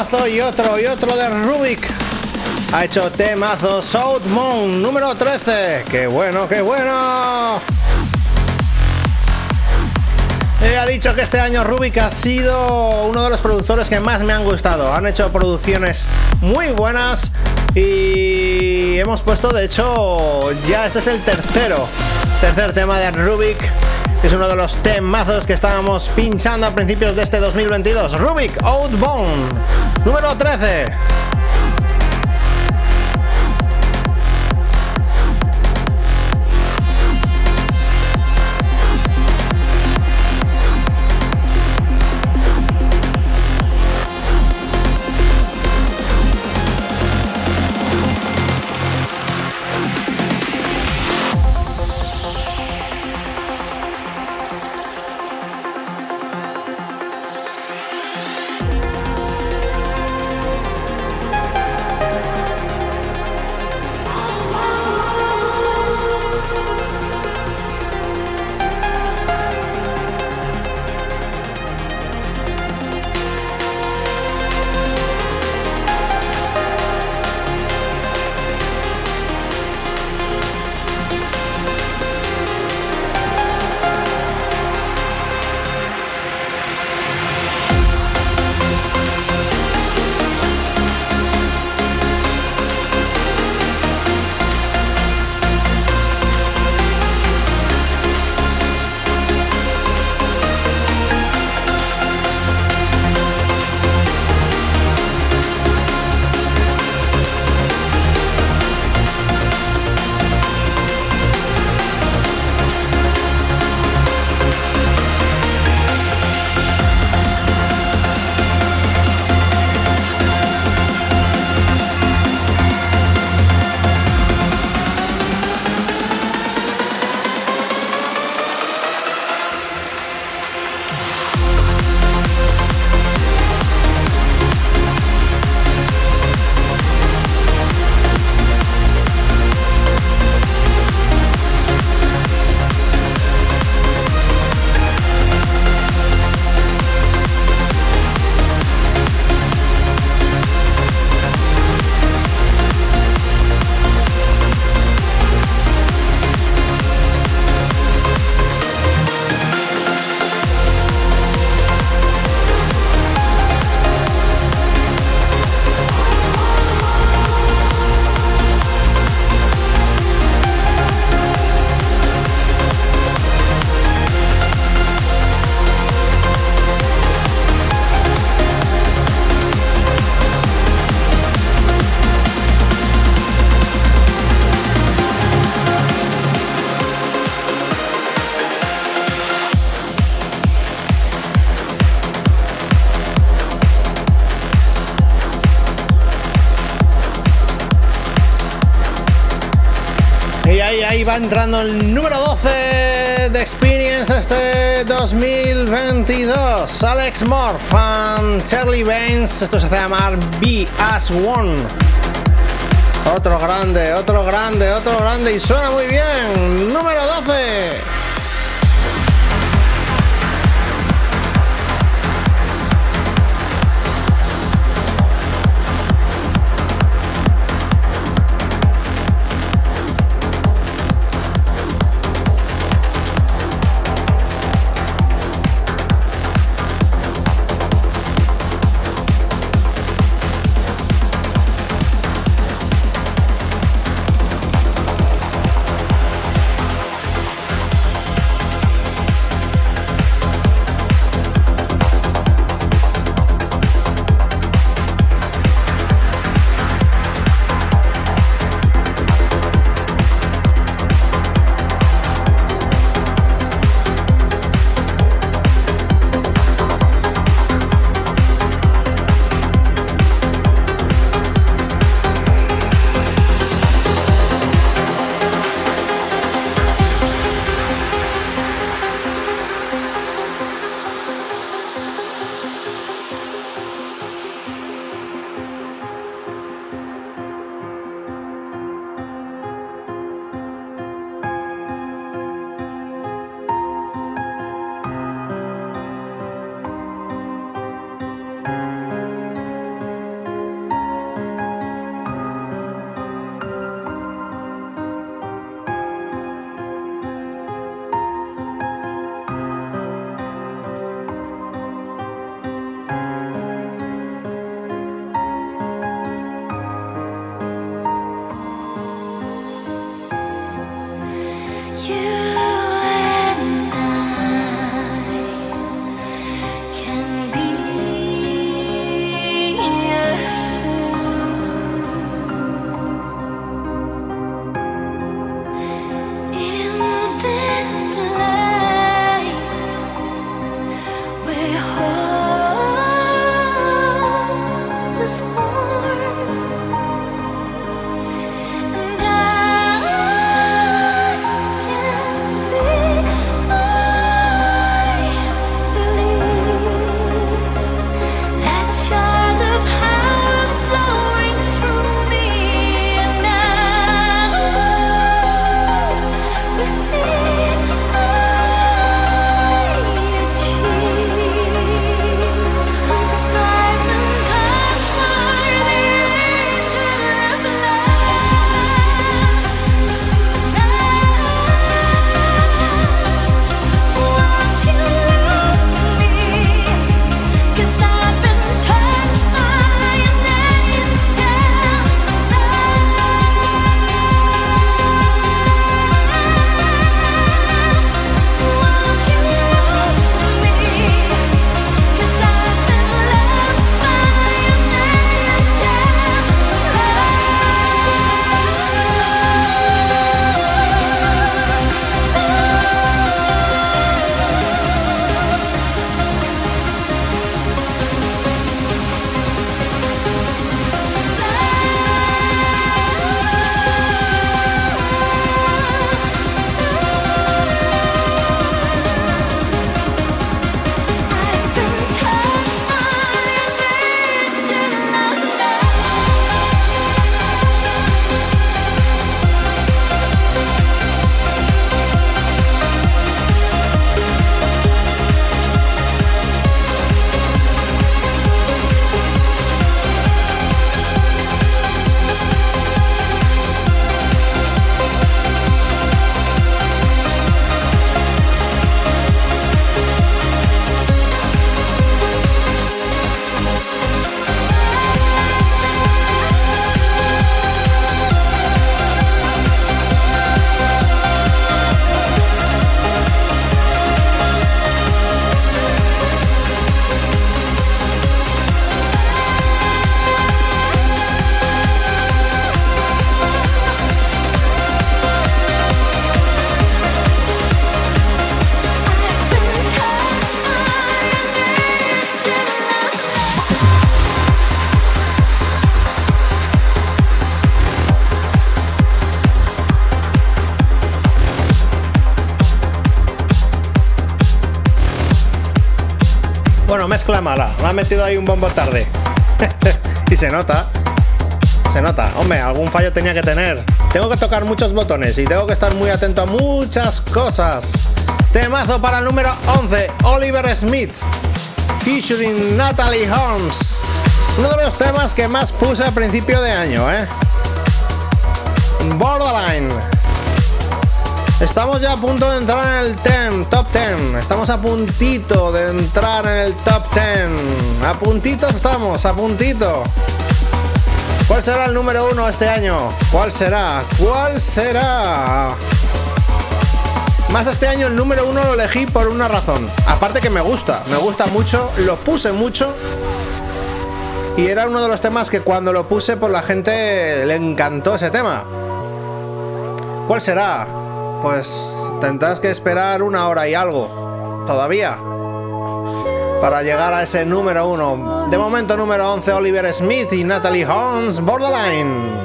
Temazo y otro, y otro de Rubik. Ha hecho temazo South Moon número 13. ¡Qué bueno, qué bueno! He ha dicho que este año Rubik ha sido uno de los productores que más me han gustado. Han hecho producciones muy buenas y hemos puesto, de hecho, ya este es el tercero, tercer tema de Rubik Es uno de los temazos que estábamos pinchando a principios de este 2022. Rubik Outbound, número 13. Entrando el número 12 de Experience este 2022. Alex Moore, Charlie Baines. Esto se hace llamar Be As One. Otro grande, otro grande, otro grande. Y suena muy bien. Número 12. Bueno, mezcla mala. Le ha metido ahí un bombo tarde. *laughs* y se nota. Se nota. Hombre, algún fallo tenía que tener. Tengo que tocar muchos botones y tengo que estar muy atento a muchas cosas. Temazo para el número 11, Oliver Smith, featuring Natalie Holmes. Uno de los temas que más puse a principio de año, ¿eh? Borderline. Estamos ya a punto de entrar en el 10, top 10. Estamos a puntito de entrar en el top 10. A puntito estamos, a puntito. ¿Cuál será el número uno este año? ¿Cuál será? ¿Cuál será? Más este año el número uno lo elegí por una razón. Aparte que me gusta, me gusta mucho, lo puse mucho. Y era uno de los temas que cuando lo puse, por la gente le encantó ese tema. ¿Cuál será? Pues tendrás que esperar una hora y algo. Todavía. Para llegar a ese número uno. De momento número 11 Oliver Smith y Natalie Holmes, Borderline.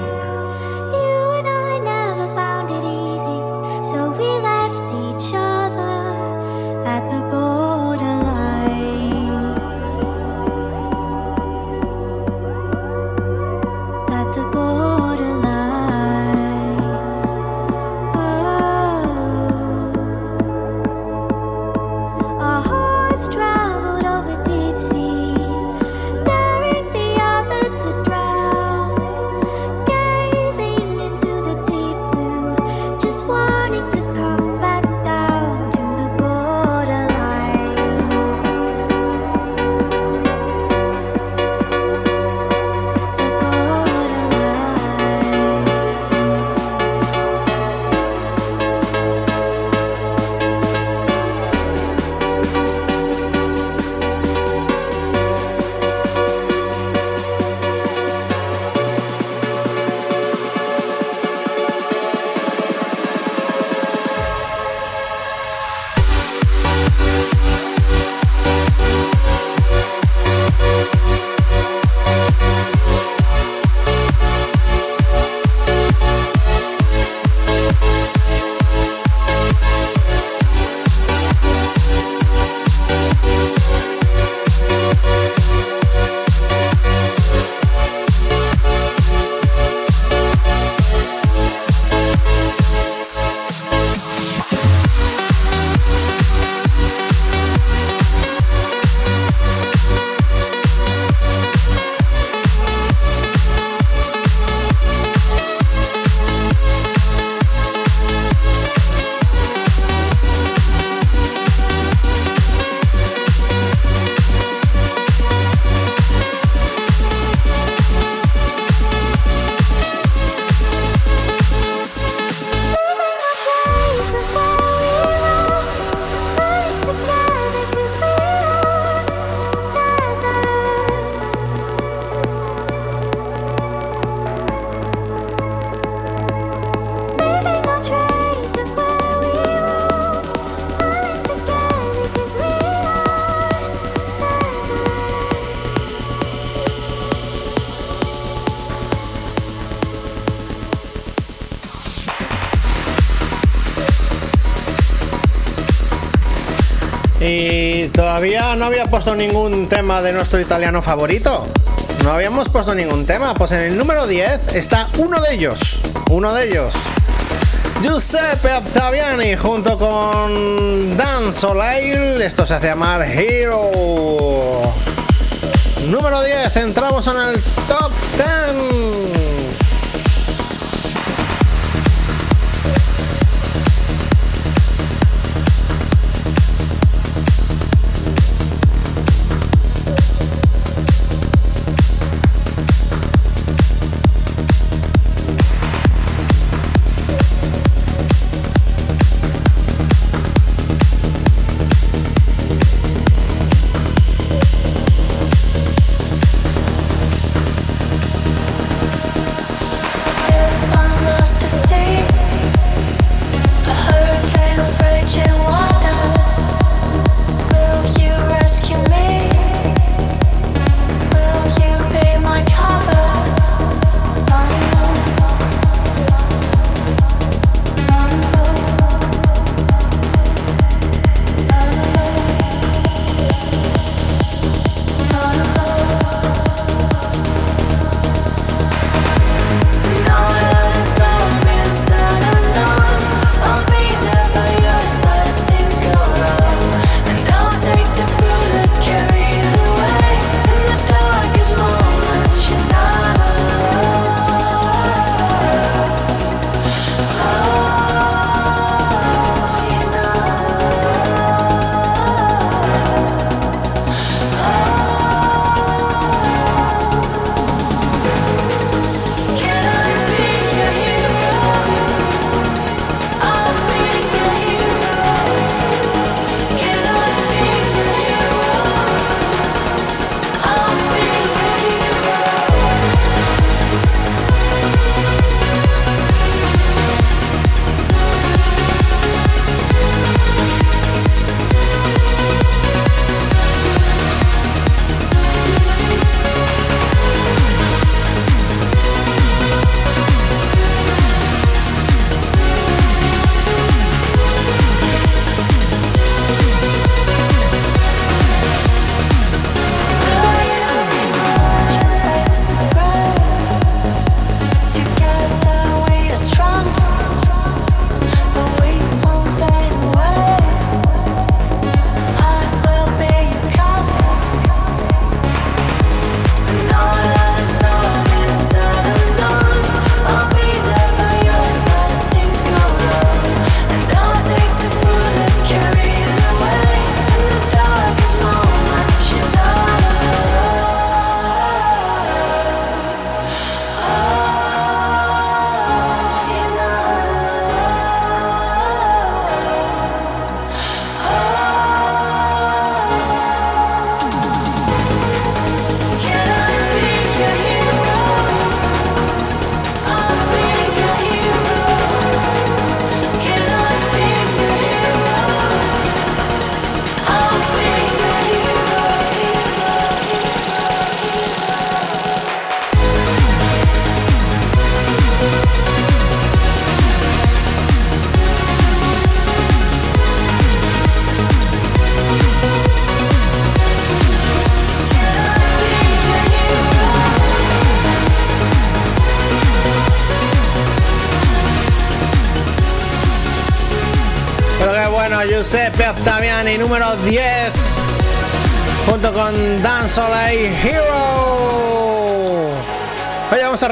Había puesto ningún tema de nuestro italiano favorito. No habíamos puesto ningún tema. Pues en el número 10 está uno de ellos. Uno de ellos. Giuseppe Octaviani junto con Dan Soleil. Esto se hace llamar Hero. Número 10. Entramos en el top 10.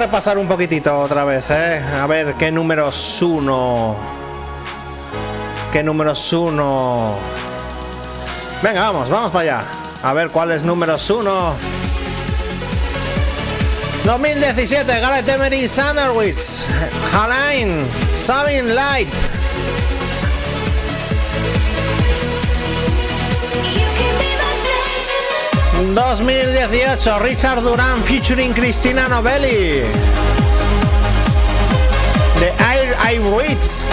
Repasar un poquitito otra vez, ¿eh? A ver qué números uno. ¿Qué números uno? Venga, vamos, vamos para allá. A ver cuál es números uno. 2017, Gareth Emery Sanderwich, Alain, Sabin Light. 2018, Richard Duran featuring Cristina Novelli. The Air I Reach.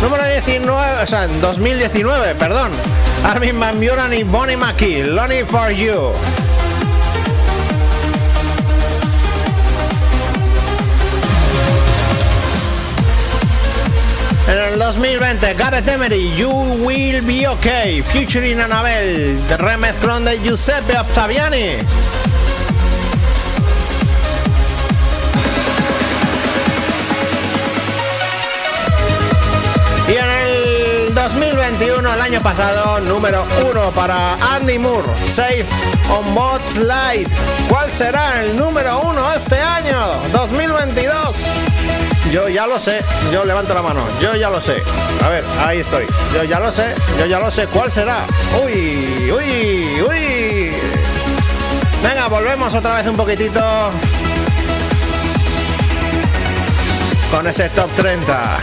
Número 19, o sea, 2019, perdón. Armin Van Buren y Bonnie McKee, Lonely for You. 2020, Gareth Emery, You Will Be Okay, featuring Annabelle, de remezclón de Giuseppe Ottaviani. Y en el 2021, el año pasado, número uno para Andy Moore, Safe on Bot Slide. ¿Cuál será el número uno este año, 2022? Yo ya lo sé, yo levanto la mano, yo ya lo sé. A ver, ahí estoy. Yo ya lo sé, yo ya lo sé. ¿Cuál será? Uy, uy, uy. Venga, volvemos otra vez un poquitito con ese top 30.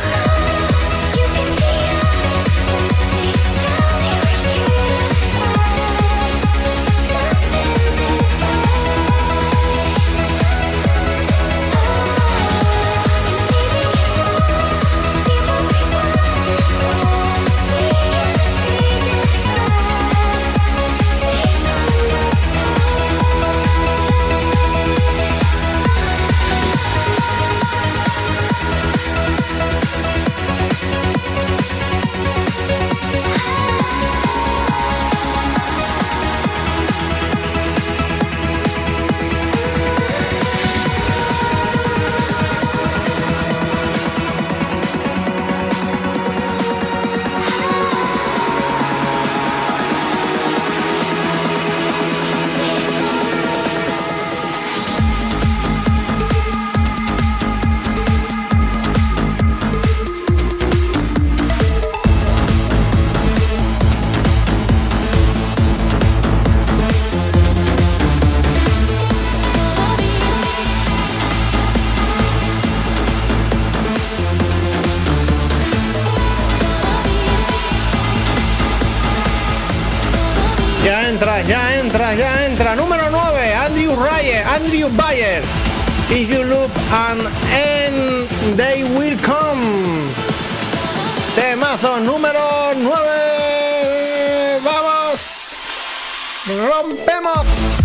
Entra, ya entra, ya entra. Número 9, Andrew Ryan, Andrew Bayer. If you look and end, they will come. Temazo número 9. Vamos. Rompemos.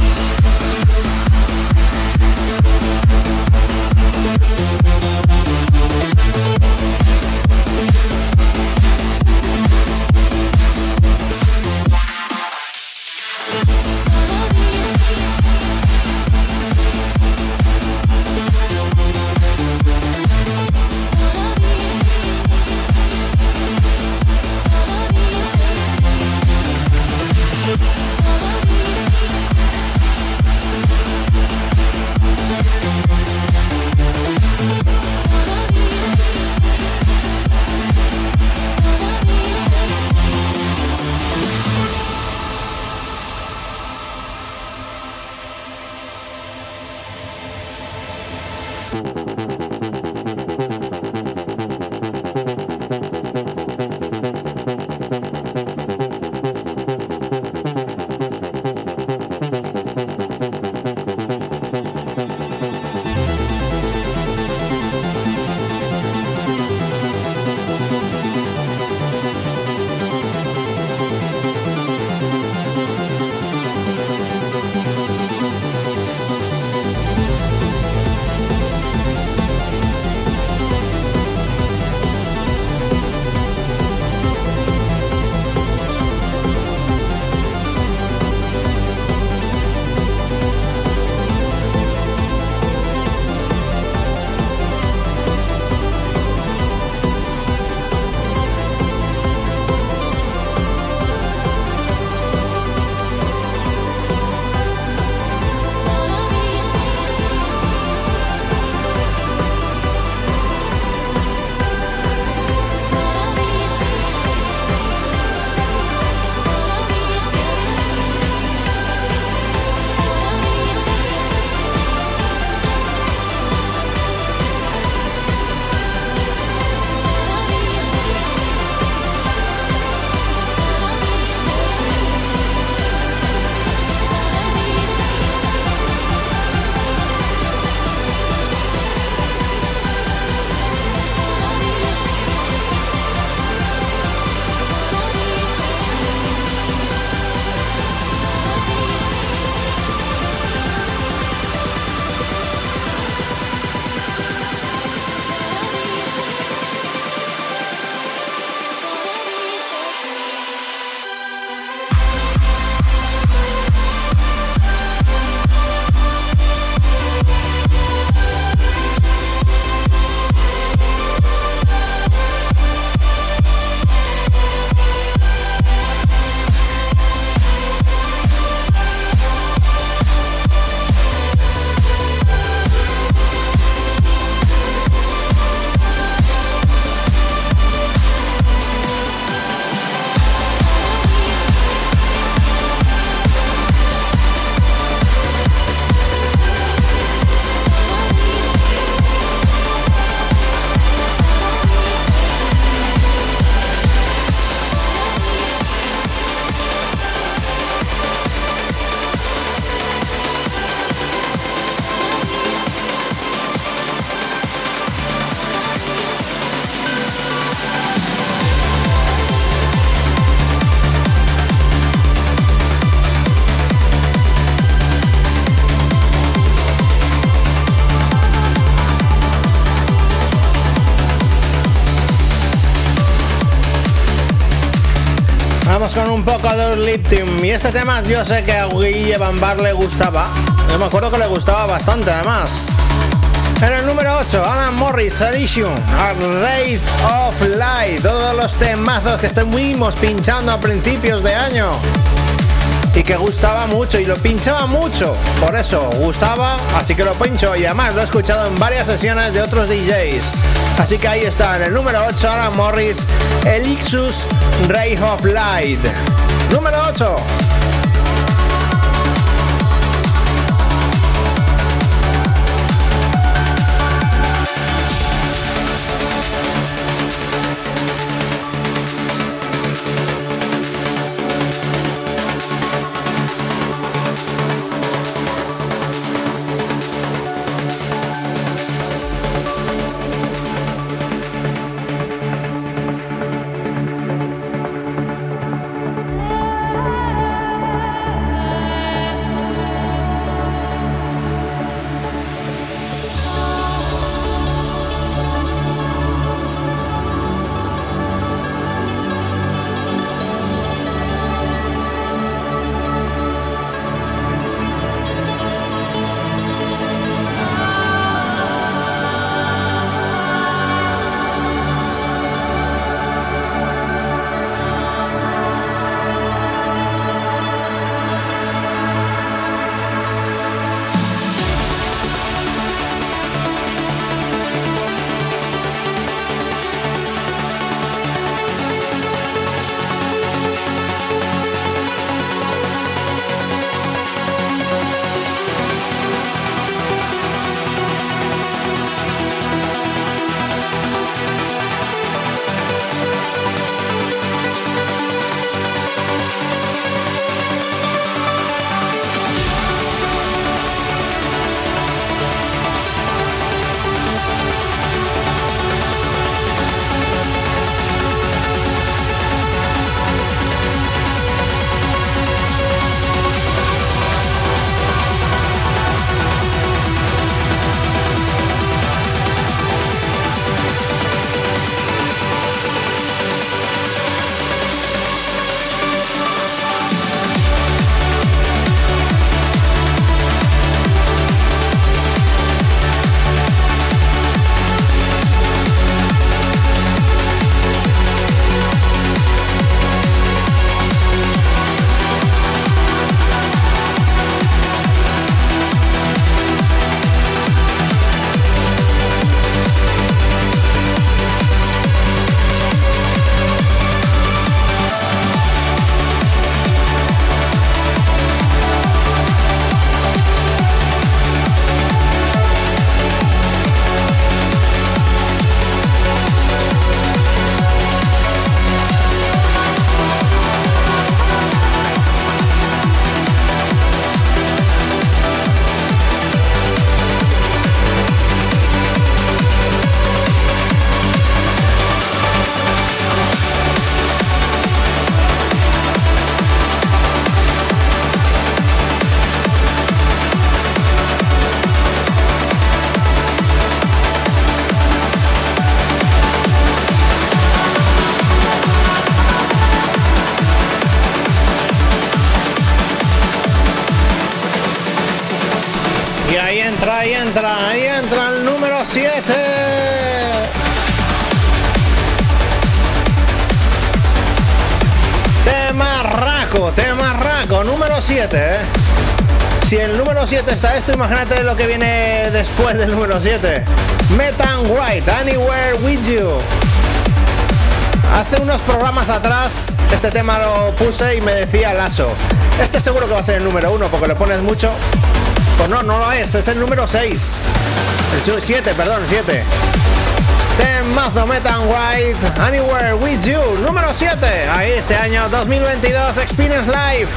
Con un poco de Liptium. Y este tema yo sé que a Guille Bambar le gustaba. Yo me acuerdo que le gustaba bastante además. En el número 8, Alan Morris, Elysium, A Wraith of Light. Todos los temazos que estuvimos pinchando a principios de año. Y que gustaba mucho y lo pinchaba mucho. Por eso, gustaba, así que lo pincho. Y además lo he escuchado en varias sesiones de otros DJs. Así que ahí está, en el número 8, Alan Morris, Elixus Ray of Light. Número 8. Imagínate lo que viene después del número 7. Metan White, Anywhere With You. Hace unos programas atrás este tema lo puse y me decía Lasso. Este seguro que va a ser el número 1 porque lo pones mucho. Pues no, no lo es, es el número 6. El 7, perdón, 7. Temazo Metan White, Anywhere With You, número 7. Ahí este año 2022, Experience Live.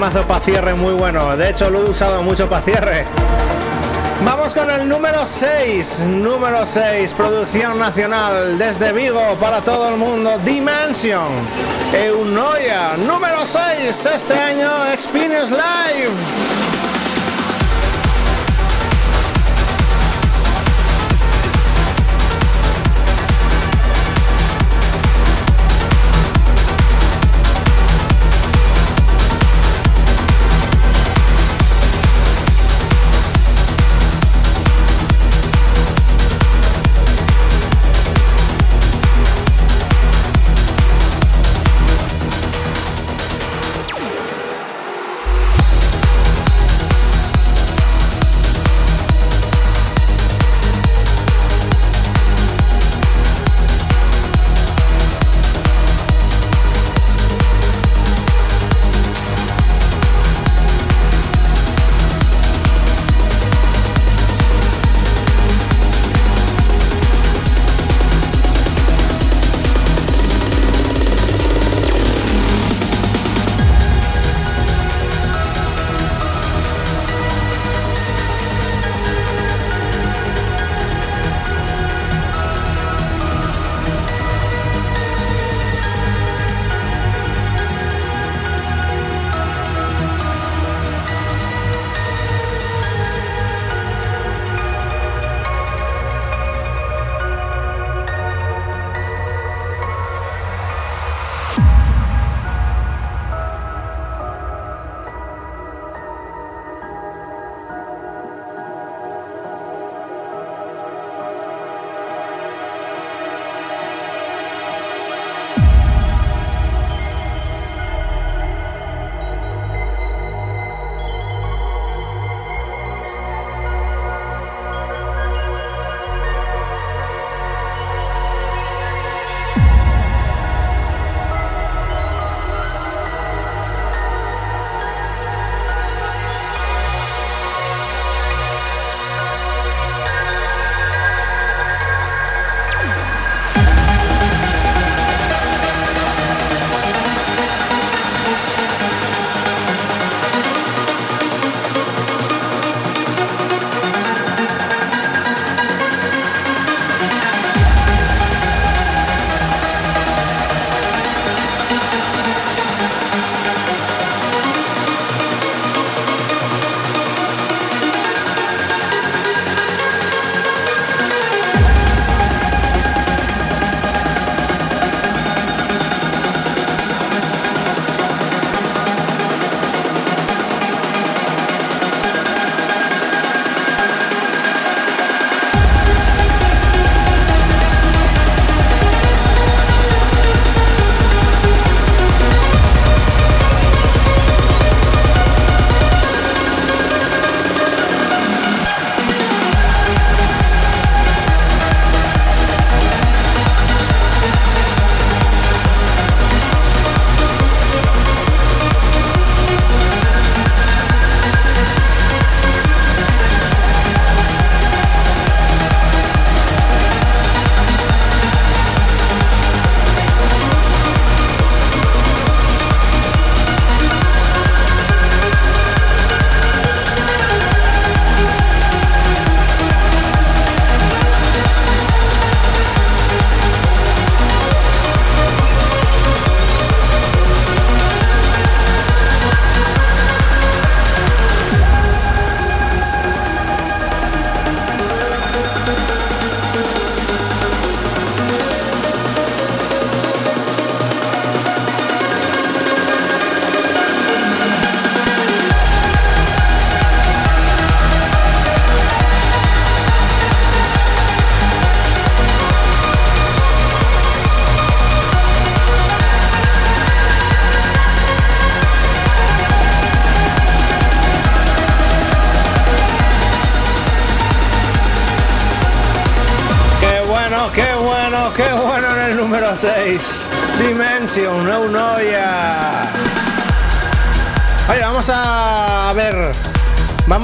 Temazo para cierre muy bueno. De hecho, lo he usado mucho para cierre. Vamos con el número 6. Número 6, producción nacional desde Vigo para todo el mundo. Dimension. Eunoia. Número 6, este año Experience Live.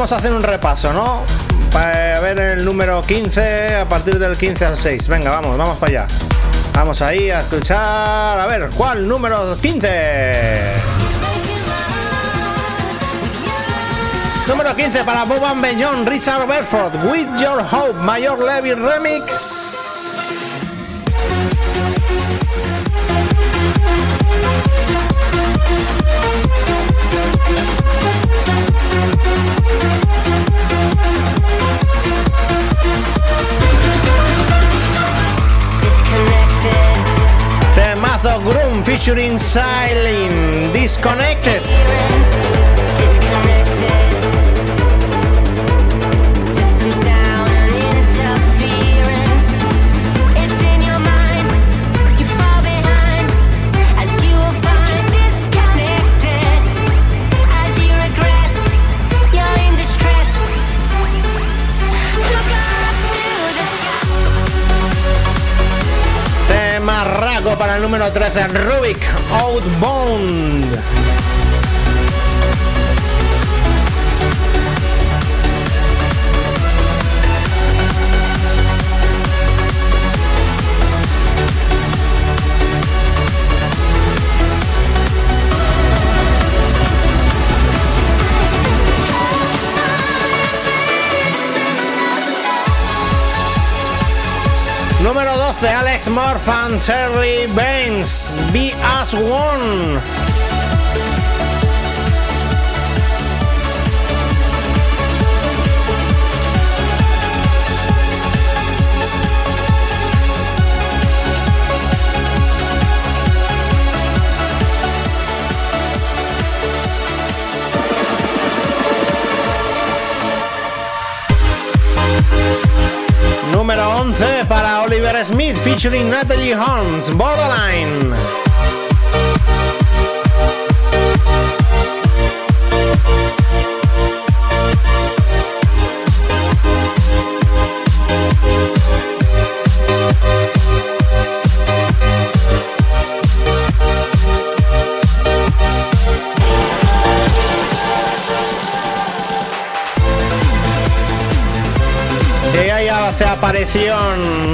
Vamos a hacer un repaso, ¿no? Para ver el número 15, a partir del 15 al 6. Venga, vamos, vamos para allá. Vamos ahí a escuchar. A ver, ¿cuál? Número 15. Número 15 para Bob and Beyond, Richard Bedford, With Your Hope, Mayor Levy Remix. Groom featuring Silent Disconnected. Número 13, Rubik Outbound. Número 12, Alex Morphan, Terry Baines, Be As One. Número 11 para Oliver Smith featuring Natalie Holmes, Borderline.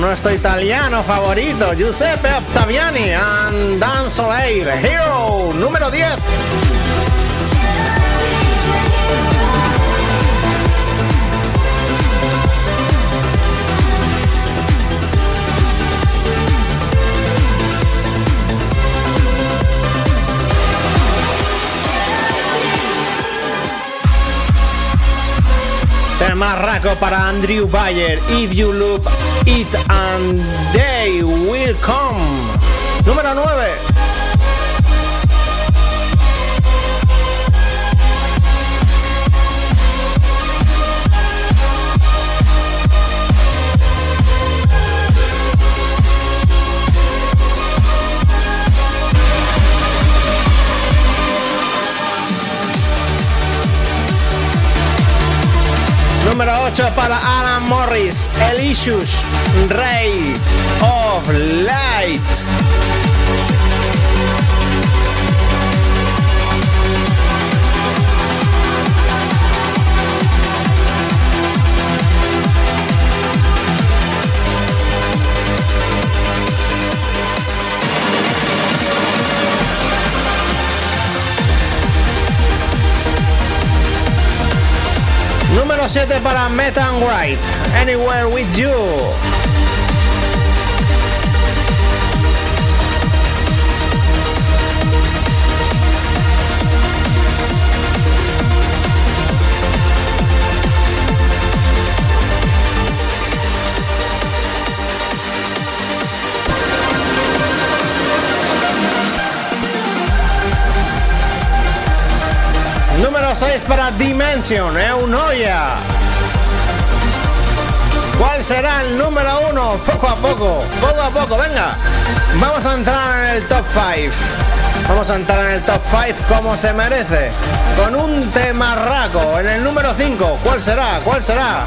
Nuestro italiano favorito, Giuseppe Ottaviani and Dan Soleil, Hero, número 10. Temarraco para Andrew Bayer, If You Look It and They Will Come. Número 9. Número 8 para Alan Morris, Elicious, Ray of Light. Número 7 para Metan White, Anywhere With You. 6 para Dimension, Eunoia. ¿Cuál será el número 1? Poco a poco, poco a poco, venga. Vamos a entrar en el top 5. Vamos a entrar en el top 5 como se merece. Con un temarraco en el número 5. ¿Cuál será? ¿Cuál será?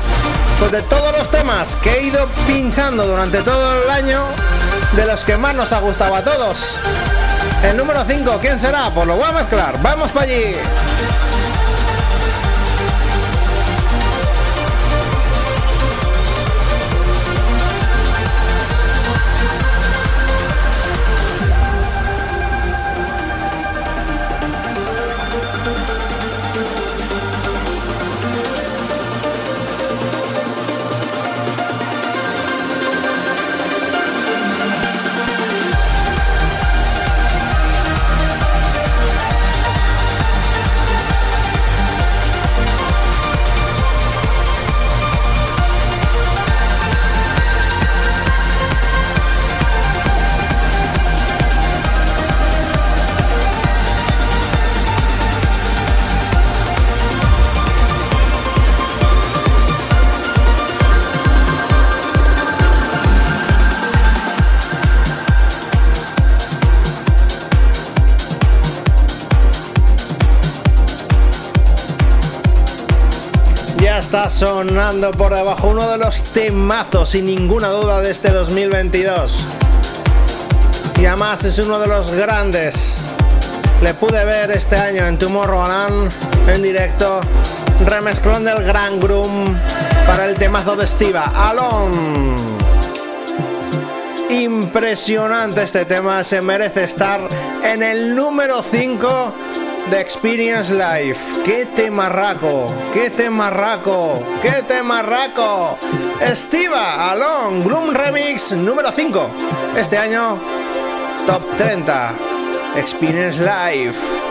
Pues de todos los temas que he ido pinchando durante todo el año, de los que más nos ha gustado a todos. El número 5, ¿quién será? Pues lo voy a mezclar. Vamos para allí. Sonando por debajo, uno de los temazos, sin ninguna duda, de este 2022. Y además es uno de los grandes. Le pude ver este año en Tomorrowland en directo, remezclón del Gran Groom para el temazo de Estiva, Alon. Impresionante este tema, se merece estar en el número 5 de Experience Life. ¡Qué temarraco! ¡Qué temarraco! ¡Qué temarraco! Estiva, Alon, Gloom Remix número 5. Este año, Top 30. Experience Life.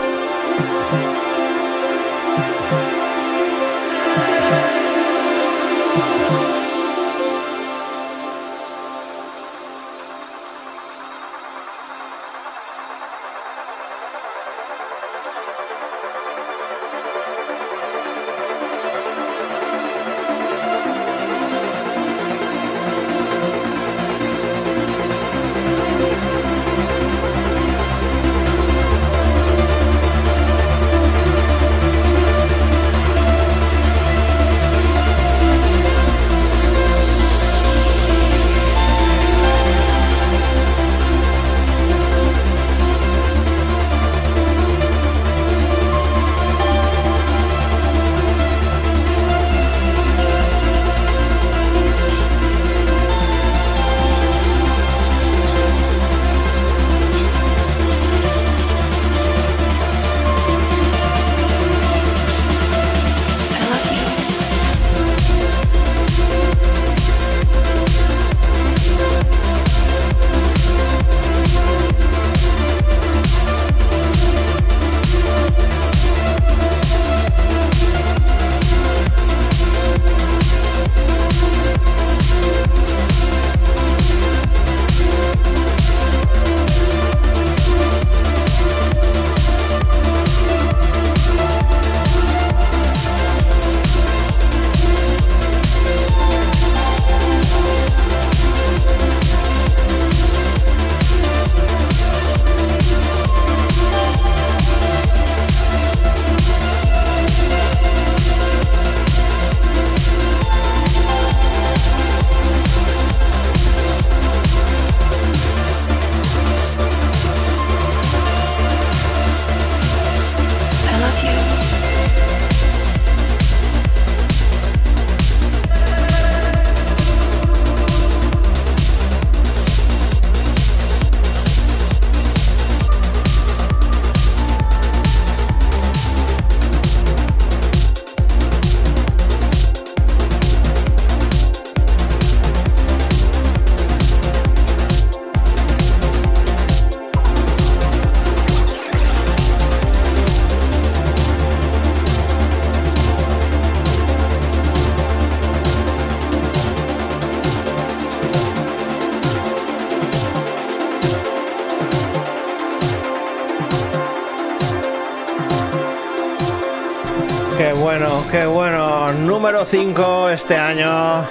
5 este año.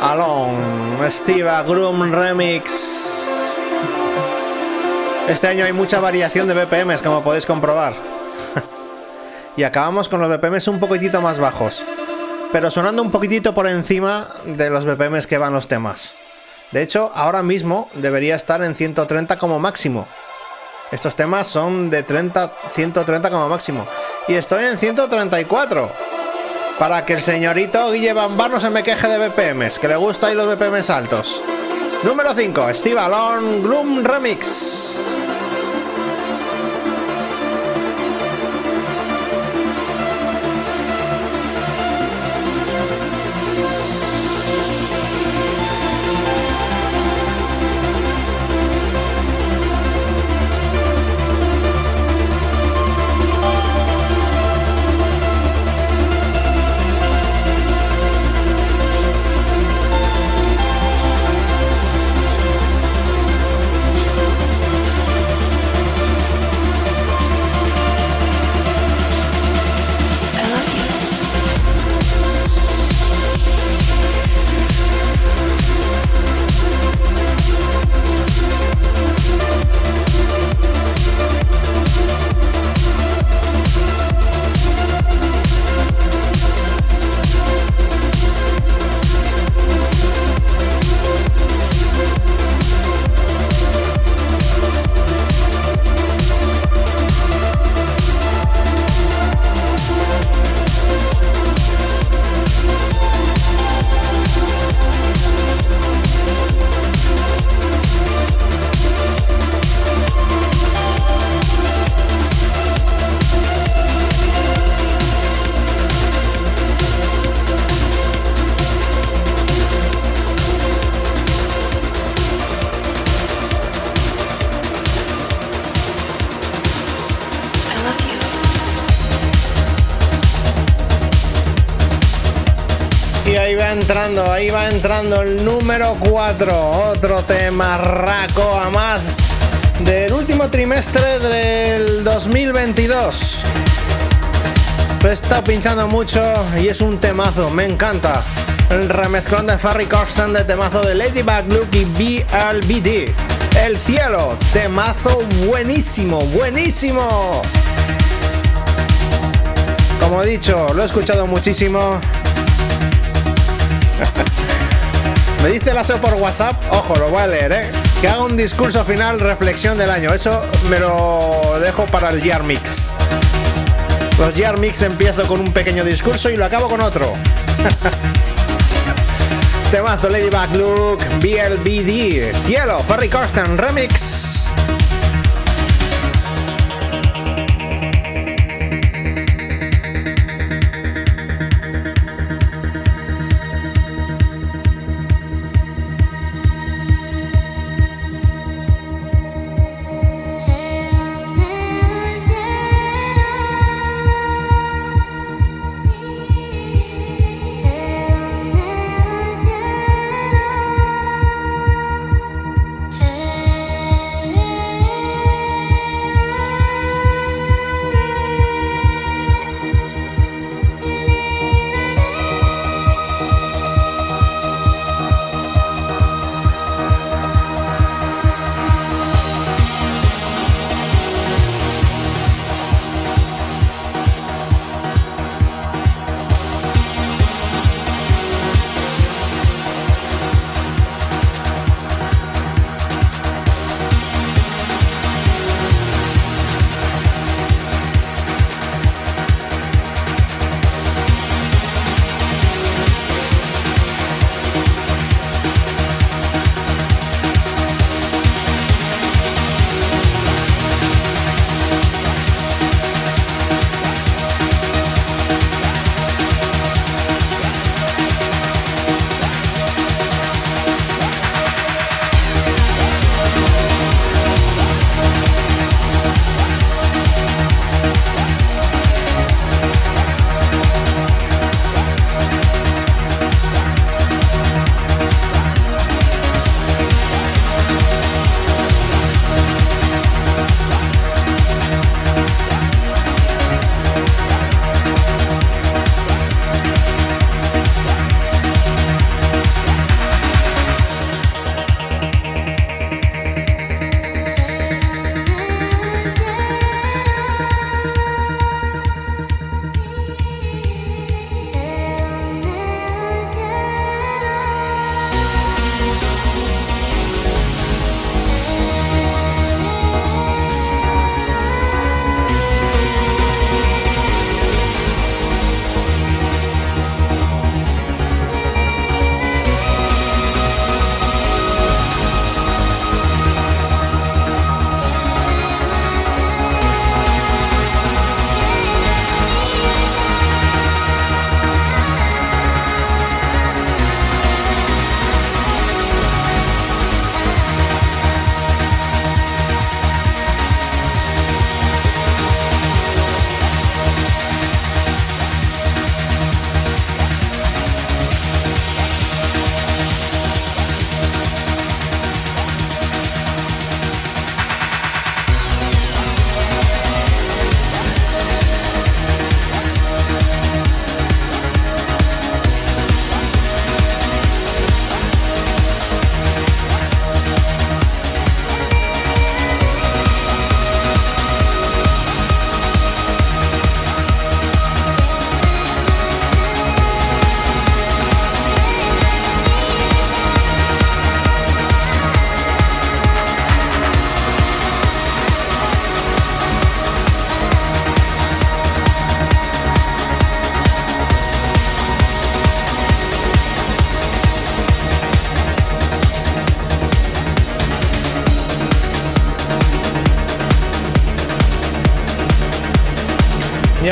Alon, Steve Groom Remix. Este año hay mucha variación de BPMs, como podéis comprobar. *laughs* y acabamos con los BPMs un poquitito más bajos. Pero sonando un poquitito por encima de los BPMs que van los temas. De hecho, ahora mismo debería estar en 130 como máximo. Estos temas son de 30, 130 como máximo. Y estoy en 134. Para que el señorito Guille Bambar no se me queje de BPMs, que le gusta y los BPMs altos. Número 5, Steve Alon Gloom Remix. Entrando el número 4. Otro tema raco a más del último trimestre del 2022. Lo he estado pinchando mucho y es un temazo, me encanta. El remezclón de Farry Corsten de temazo de Ladybug Luke y BLBD. El cielo, temazo buenísimo, buenísimo. Como he dicho, lo he escuchado muchísimo. *laughs* Me dice el aseo por WhatsApp, ojo, lo voy a leer, ¿eh? Que haga un discurso final, reflexión del año. Eso me lo dejo para el Year Mix. Los Year Mix empiezo con un pequeño discurso y lo acabo con otro. *laughs* Temazo Ladybug Luke, BLBD, Cielo, Ferry Corsten Remix.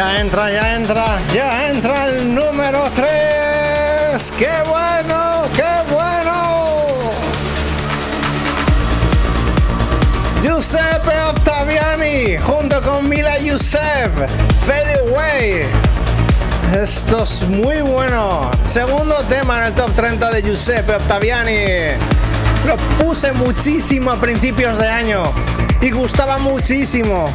Ya entra, ya entra, ya entra el número 3. ¡Qué bueno, qué bueno! Giuseppe Ottaviani junto con Mila Youssef, Fade Away. esto es muy bueno. Segundo tema en el top 30 de Giuseppe Ottaviani. Lo puse muchísimo a principios de año y gustaba muchísimo.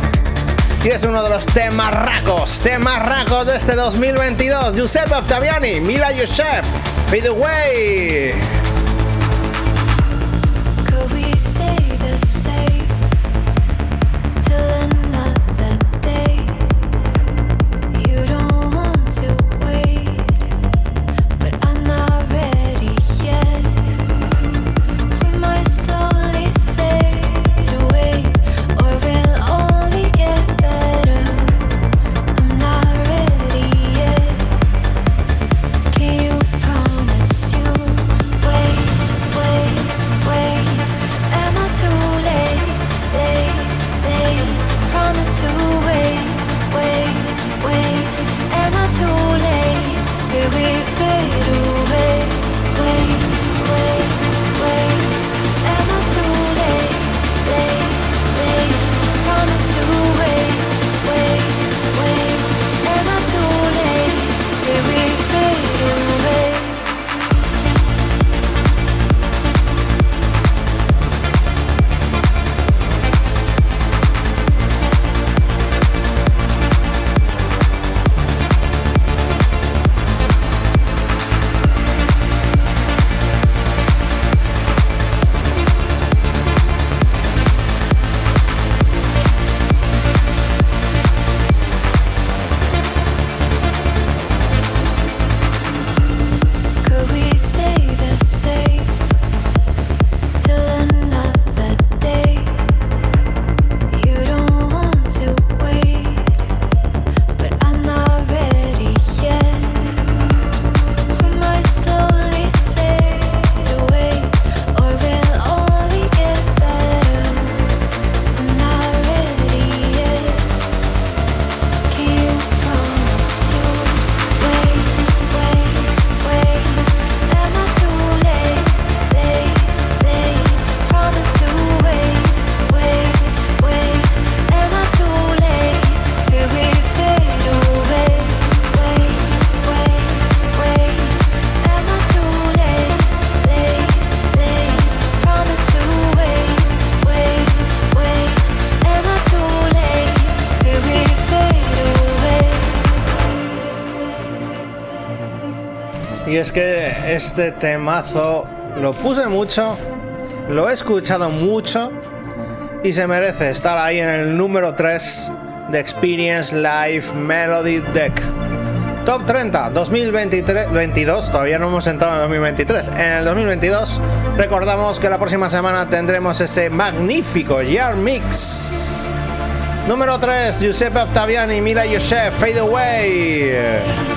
Y es uno de los temas racos, temas racos de este 2022. Giuseppe Ottaviani, Mila Away. Could we stay the same este temazo lo puse mucho, lo he escuchado mucho y se merece estar ahí en el número 3 de Experience Live Melody Deck. Top 30 2023 22, todavía no hemos entrado en el 2023. En el 2022 recordamos que la próxima semana tendremos ese magnífico Year Mix. Número 3, Giuseppe Ottaviani, Mila Yosef, Fade Away.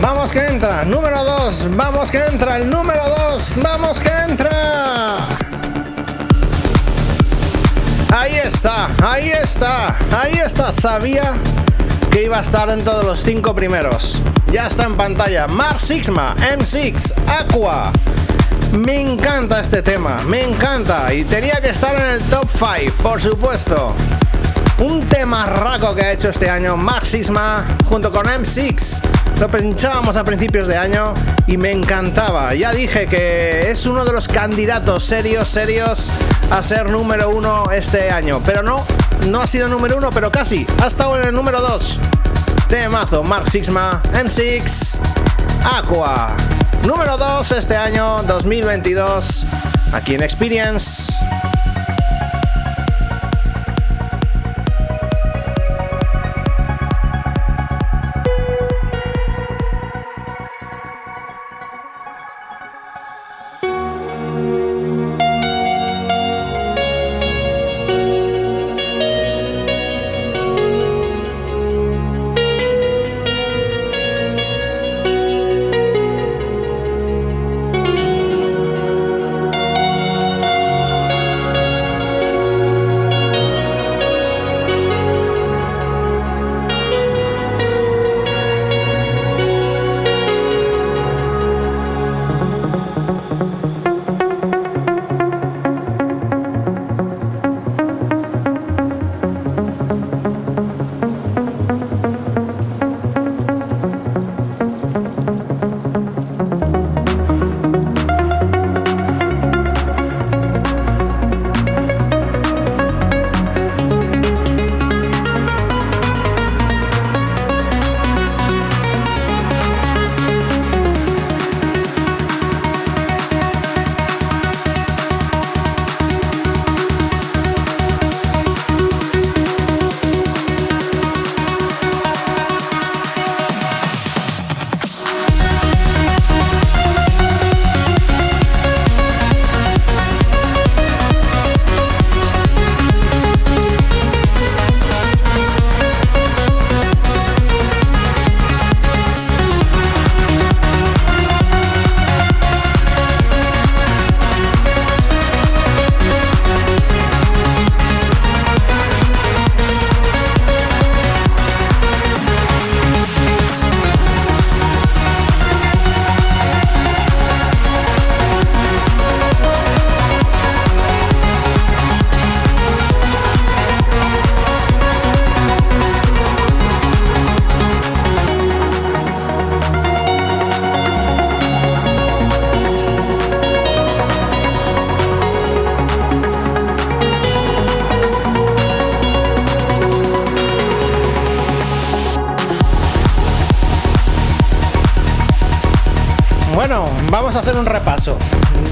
vamos que entra. Número 2, vamos que entra. El número 2, vamos que entra. Ahí está, ahí está, ahí está. Sabía que iba a estar dentro de los cinco primeros. Ya está en pantalla. Mark Sixma, M6, Aqua. Me encanta este tema, me encanta. Y tenía que estar en el top 5, por supuesto. Un tema raco que ha hecho este año Mark Sixma junto con M6. Lo pinchábamos a principios de año y me encantaba. Ya dije que es uno de los candidatos serios, serios a ser número uno este año. Pero no, no ha sido número uno, pero casi. Ha estado en el número dos. Temazo, Mark Sixma, M6, Aqua. Número 2 este año 2022, aquí en Experience.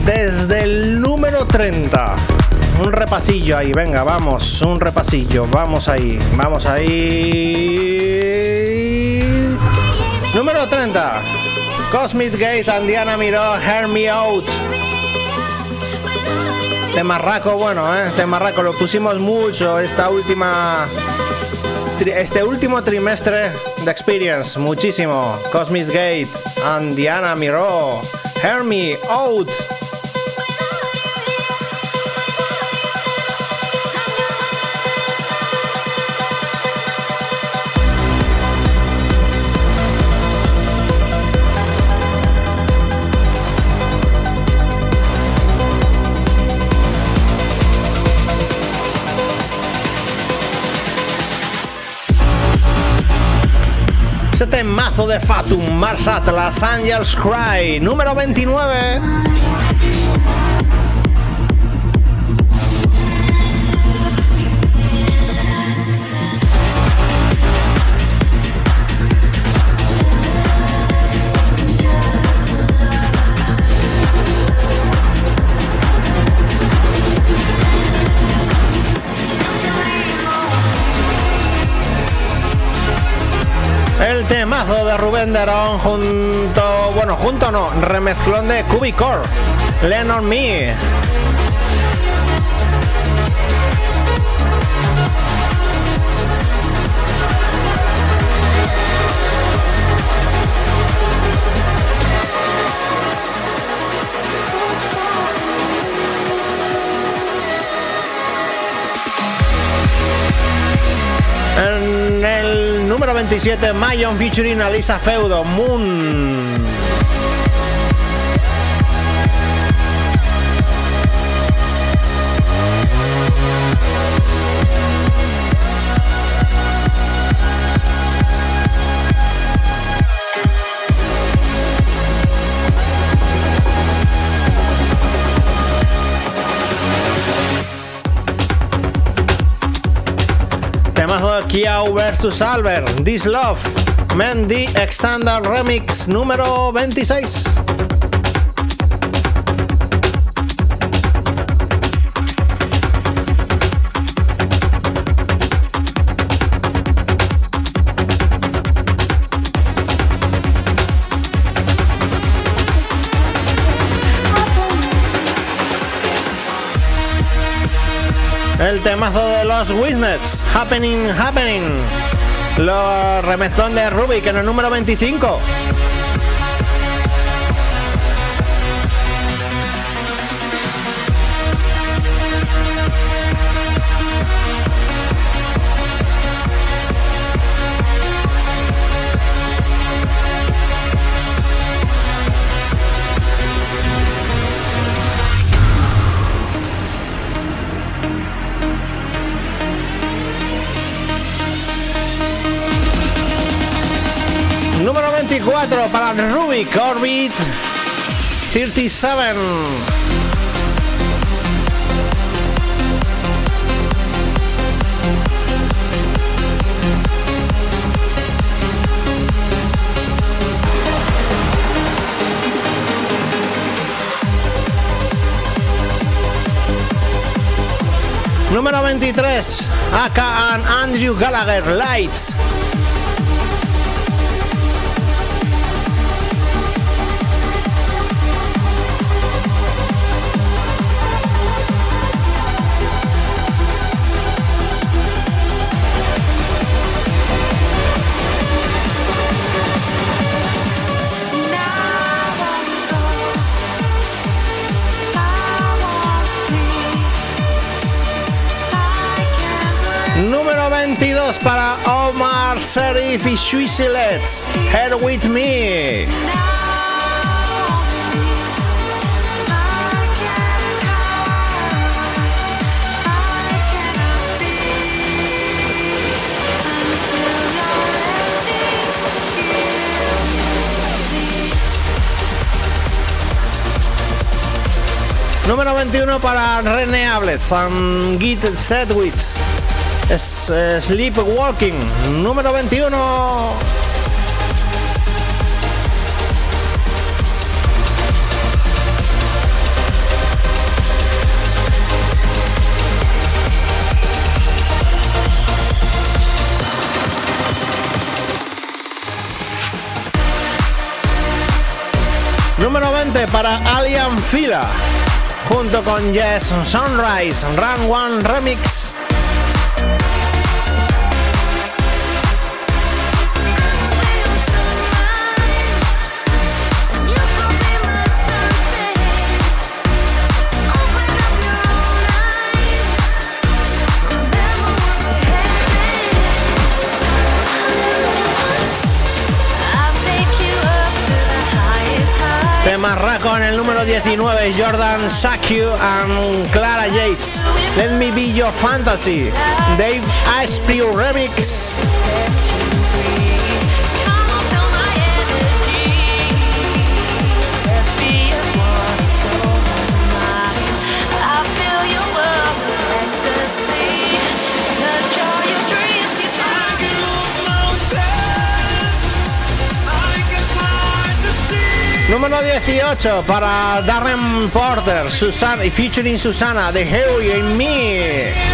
Desde el número 30. Un repasillo ahí, venga, vamos, un repasillo, vamos ahí, vamos ahí. Número 30. Cosmic Gate and Diana Miró, Hear Me Out. De Marraco, bueno, eh, de Marraco lo pusimos mucho esta última este último trimestre de Experience, muchísimo. Cosmic Gate and Diana Miró, Hear Me Out. Temazo de Fatum, Mars Atlas, Angels Cry, número 29. Rubén Derón junto, bueno, junto no, remezclón de Cubicore, Lean on Me. 97, Mayon featuring Alisa Feudo, Moon. Kiao versus Albert, This Love, Mendy Extended Remix número 26. Temazo de los Witness, Happening, Happening. Lo remezclón de Rubik en el número 25. 24 para Rubik Orbit 37. Número 23, Aka and Andrew Gallagher, Lights. 22 para Omar Serif y Swissilets. Head with me. Número 21 para René Ablez and Git Sedwitz. Es, eh, Sleepwalking. Número 21. Número 20 para Alien Fila. Junto con Yes Sunrise, Run One Remix. Temarraco en el número 19, Jordan Sakiu and Clara Yates. Let me be your fantasy. Dave Asprey Remix. Número 18 para Darren Porter, Susana y featuring Susana, The Hero in Me.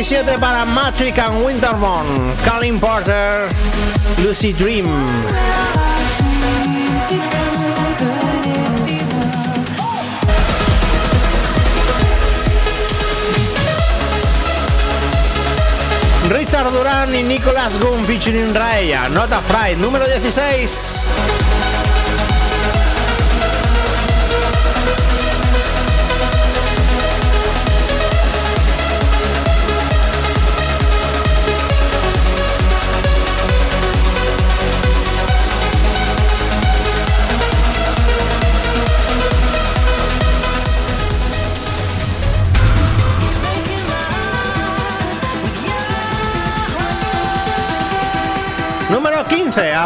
Número 17 para Matrix and Winterborn, Colin Porter, Lucy Dream. Richard Duran y Nicholas Gunn featuring Raya, Not Afraid, número 16.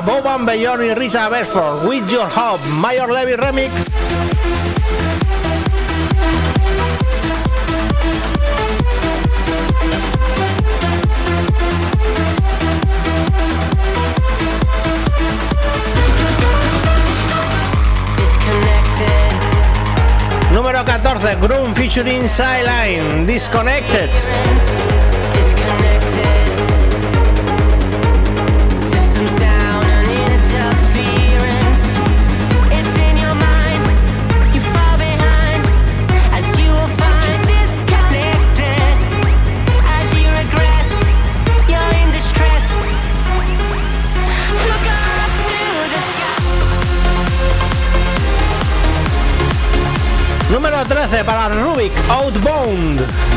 15, Above and Beyond y Risa Bedford, With Your Hope, Mayor Levy Remix. Número 14, Groom featuring Sideline, Disconnected. 13 para Rubik, Outbound.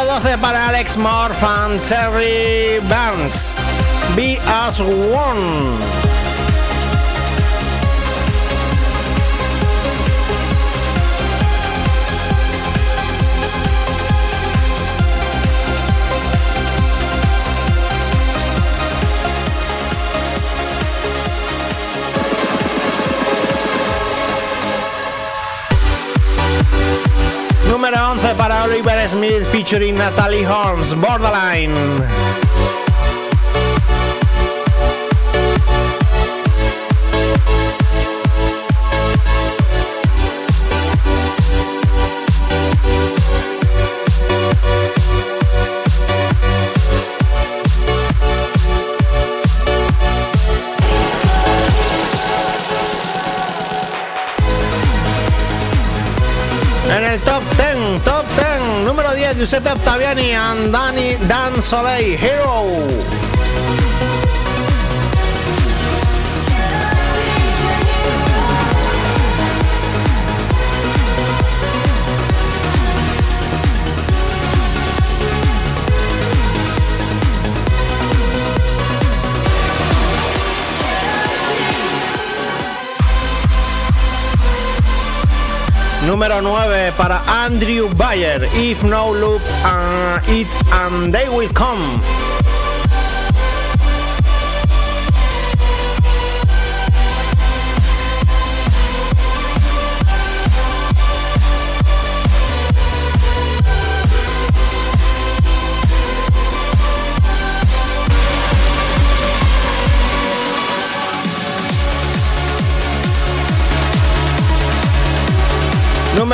Número 12 para Alex Morph and Terry Burns. Be as one. Oliver Smith featuring Natalie Holmes, Borderline. Giuseppe Ottaviani and Dan Soleil, Hero. Número 9 para Andrew Bayer, If No Look uh, It and They Will Come.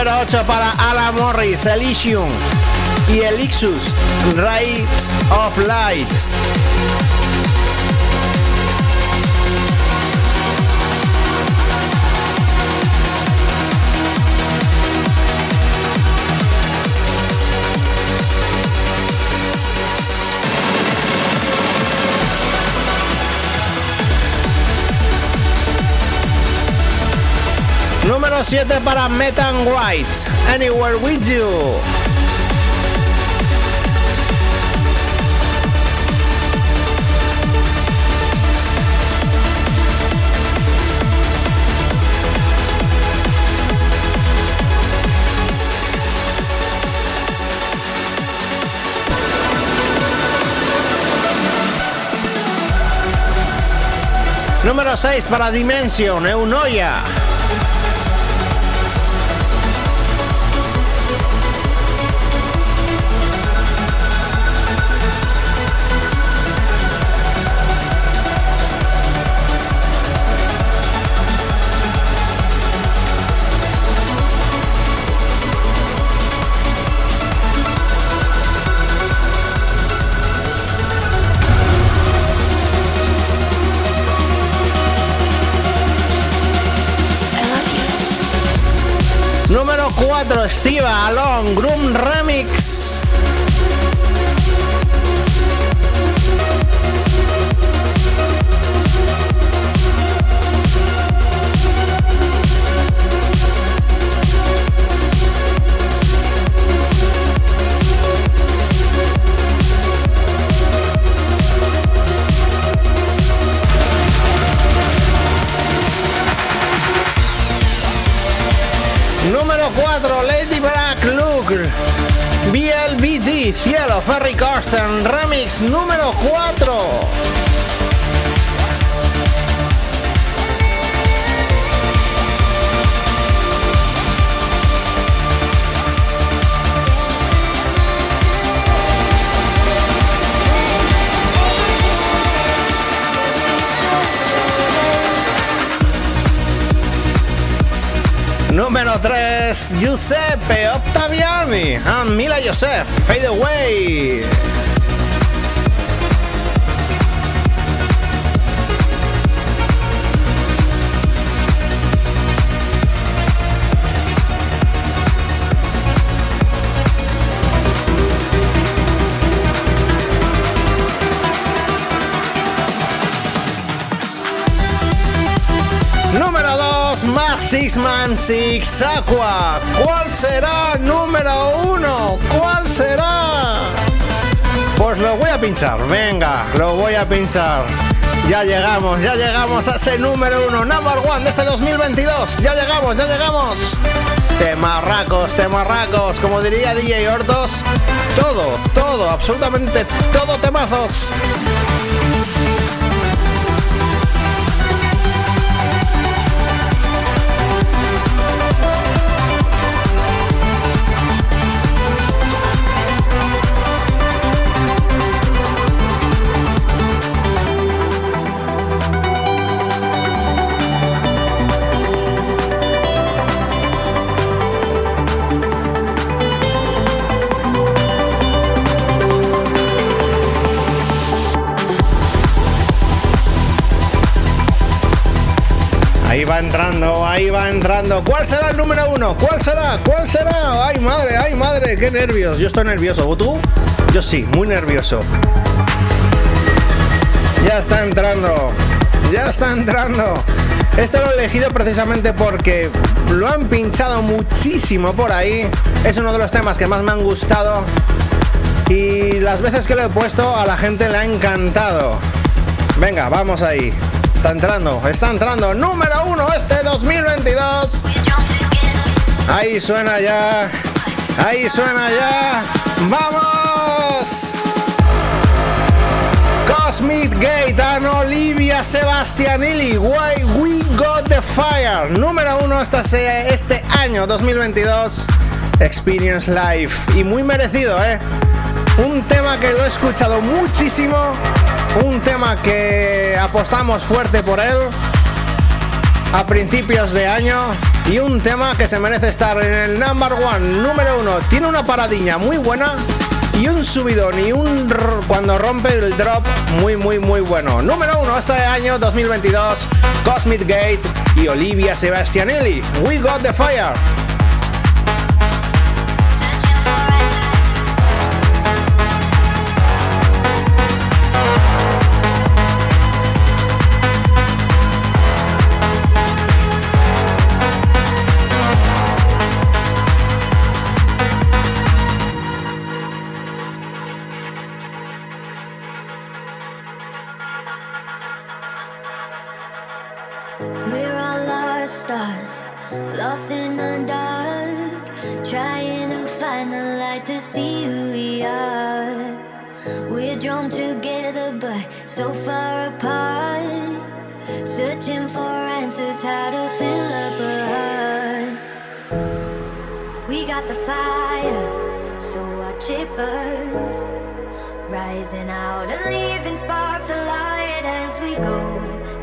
Número 8 para Alan Morris, Elysium y Elixus, Rays of Light. Número 7 para Metan White, Anywhere With You. Número 6 para Dimension, Eunoia. Número 4, Steve Alon, Groom Remix. Cielo, Ferry Corsten, Remix número 4. Número 3, Giuseppe Ottaviani and Mila Joseph, Fade. Número 2, Mark Sixman Six Aqua. ¿Cuál será número 1? Pues lo voy a pinchar, venga, lo voy a pinchar. Ya llegamos, ya llegamos a ese número 1, number 1 de este 2022. Ya llegamos, ya llegamos. Temarracos, temarracos, como diría DJ Hortos. Todo, todo, absolutamente todo temazos. ¿Cuál será el número uno? ¿Cuál será? ¿Cuál será? Ay, madre, ay, madre, qué nervios. Yo estoy nervioso. ¿O tú? Yo sí, muy nervioso. Ya está entrando. Ya está entrando. Esto lo he elegido precisamente porque lo han pinchado muchísimo por ahí. Es uno de los temas que más me han gustado. Y las veces que lo he puesto a la gente le ha encantado. Venga, vamos ahí. Está entrando, está entrando. Número uno este 2022. Ahí suena ya. Ahí suena ya. ¡Vamos! Cosmic Gate Olivia Sebastianilli. Why We Got the Fire. Número uno se- este año 2022. Experience Live. Y muy merecido, ¿eh? Un tema que lo he escuchado muchísimo. Un tema que apostamos fuerte por él a principios de año. Y un tema que se merece estar en el number one, número uno. Tiene una paradiña muy buena y un subidón y un cuando rompe el drop muy muy muy bueno. Número uno este año 2022, Cosmic Gate y Olivia Sebastianelli. We got the fire. Rising out and leaving sparks alight as we go.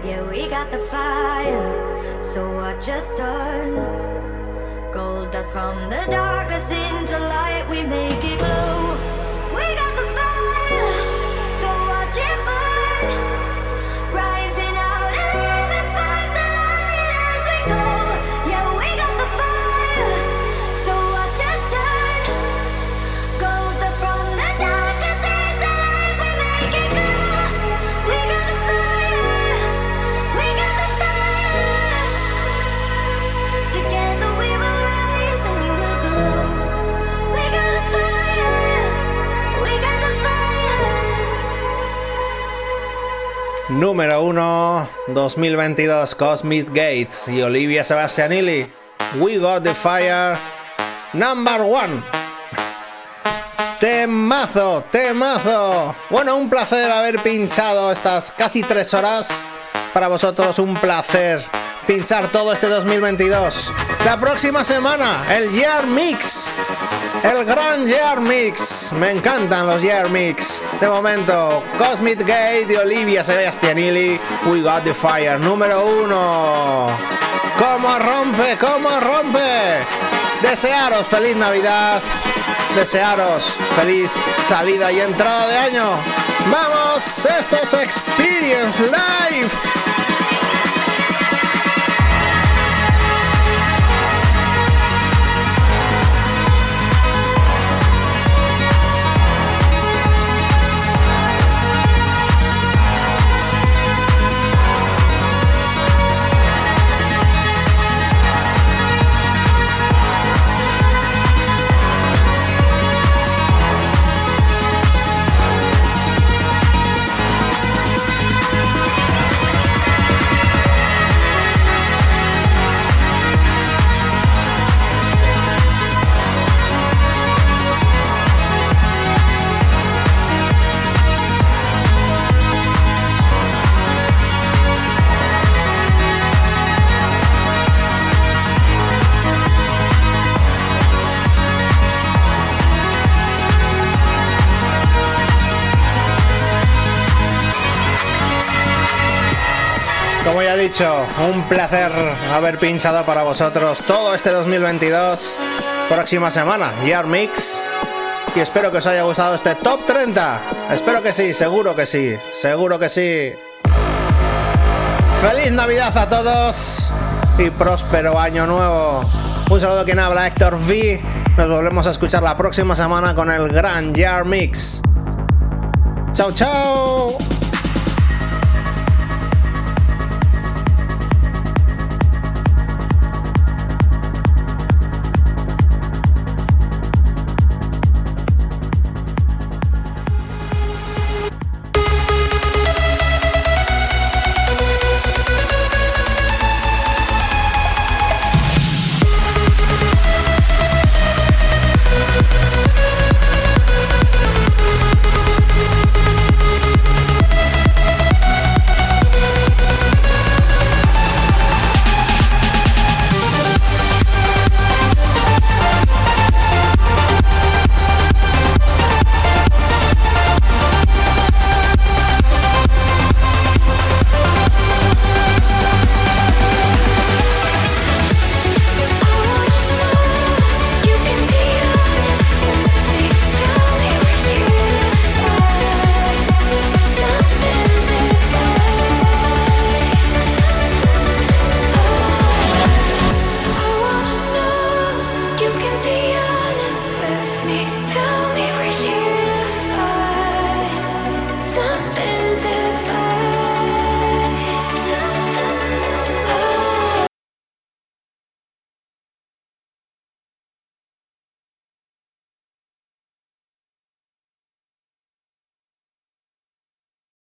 Yeah, we got the fire, so watch us turn. Gold dust from the darkness into light, we make it glow. Número 1 2022 Cosmic Gate y Olivia Sebastianilli. We Got the Fire. Number one. Temazo, temazo. Bueno, un placer haber pinchado estas casi tres horas. Para vosotros un placer pinchar todo este 2022. La próxima semana, el Year Mix. El gran Year Mix. Me encantan los Year Mix. De momento, Cosmic Gate de Olivia Sebastianilli. We Got the Fire, número uno. ¿Cómo rompe? ¿Cómo rompe? Desearos feliz Navidad. Desearos feliz salida y entrada de año. Vamos, esto es Experience Live. Un placer haber pinchado para vosotros todo este 2022. Próxima semana, Year Mix. Y espero que os haya gustado este top 30. Espero que sí, seguro que sí, seguro que sí. Feliz Navidad a todos y próspero año nuevo. Un saludo quien habla Héctor V. Nos volvemos a escuchar la próxima semana con el gran Year Mix. Chao, chao.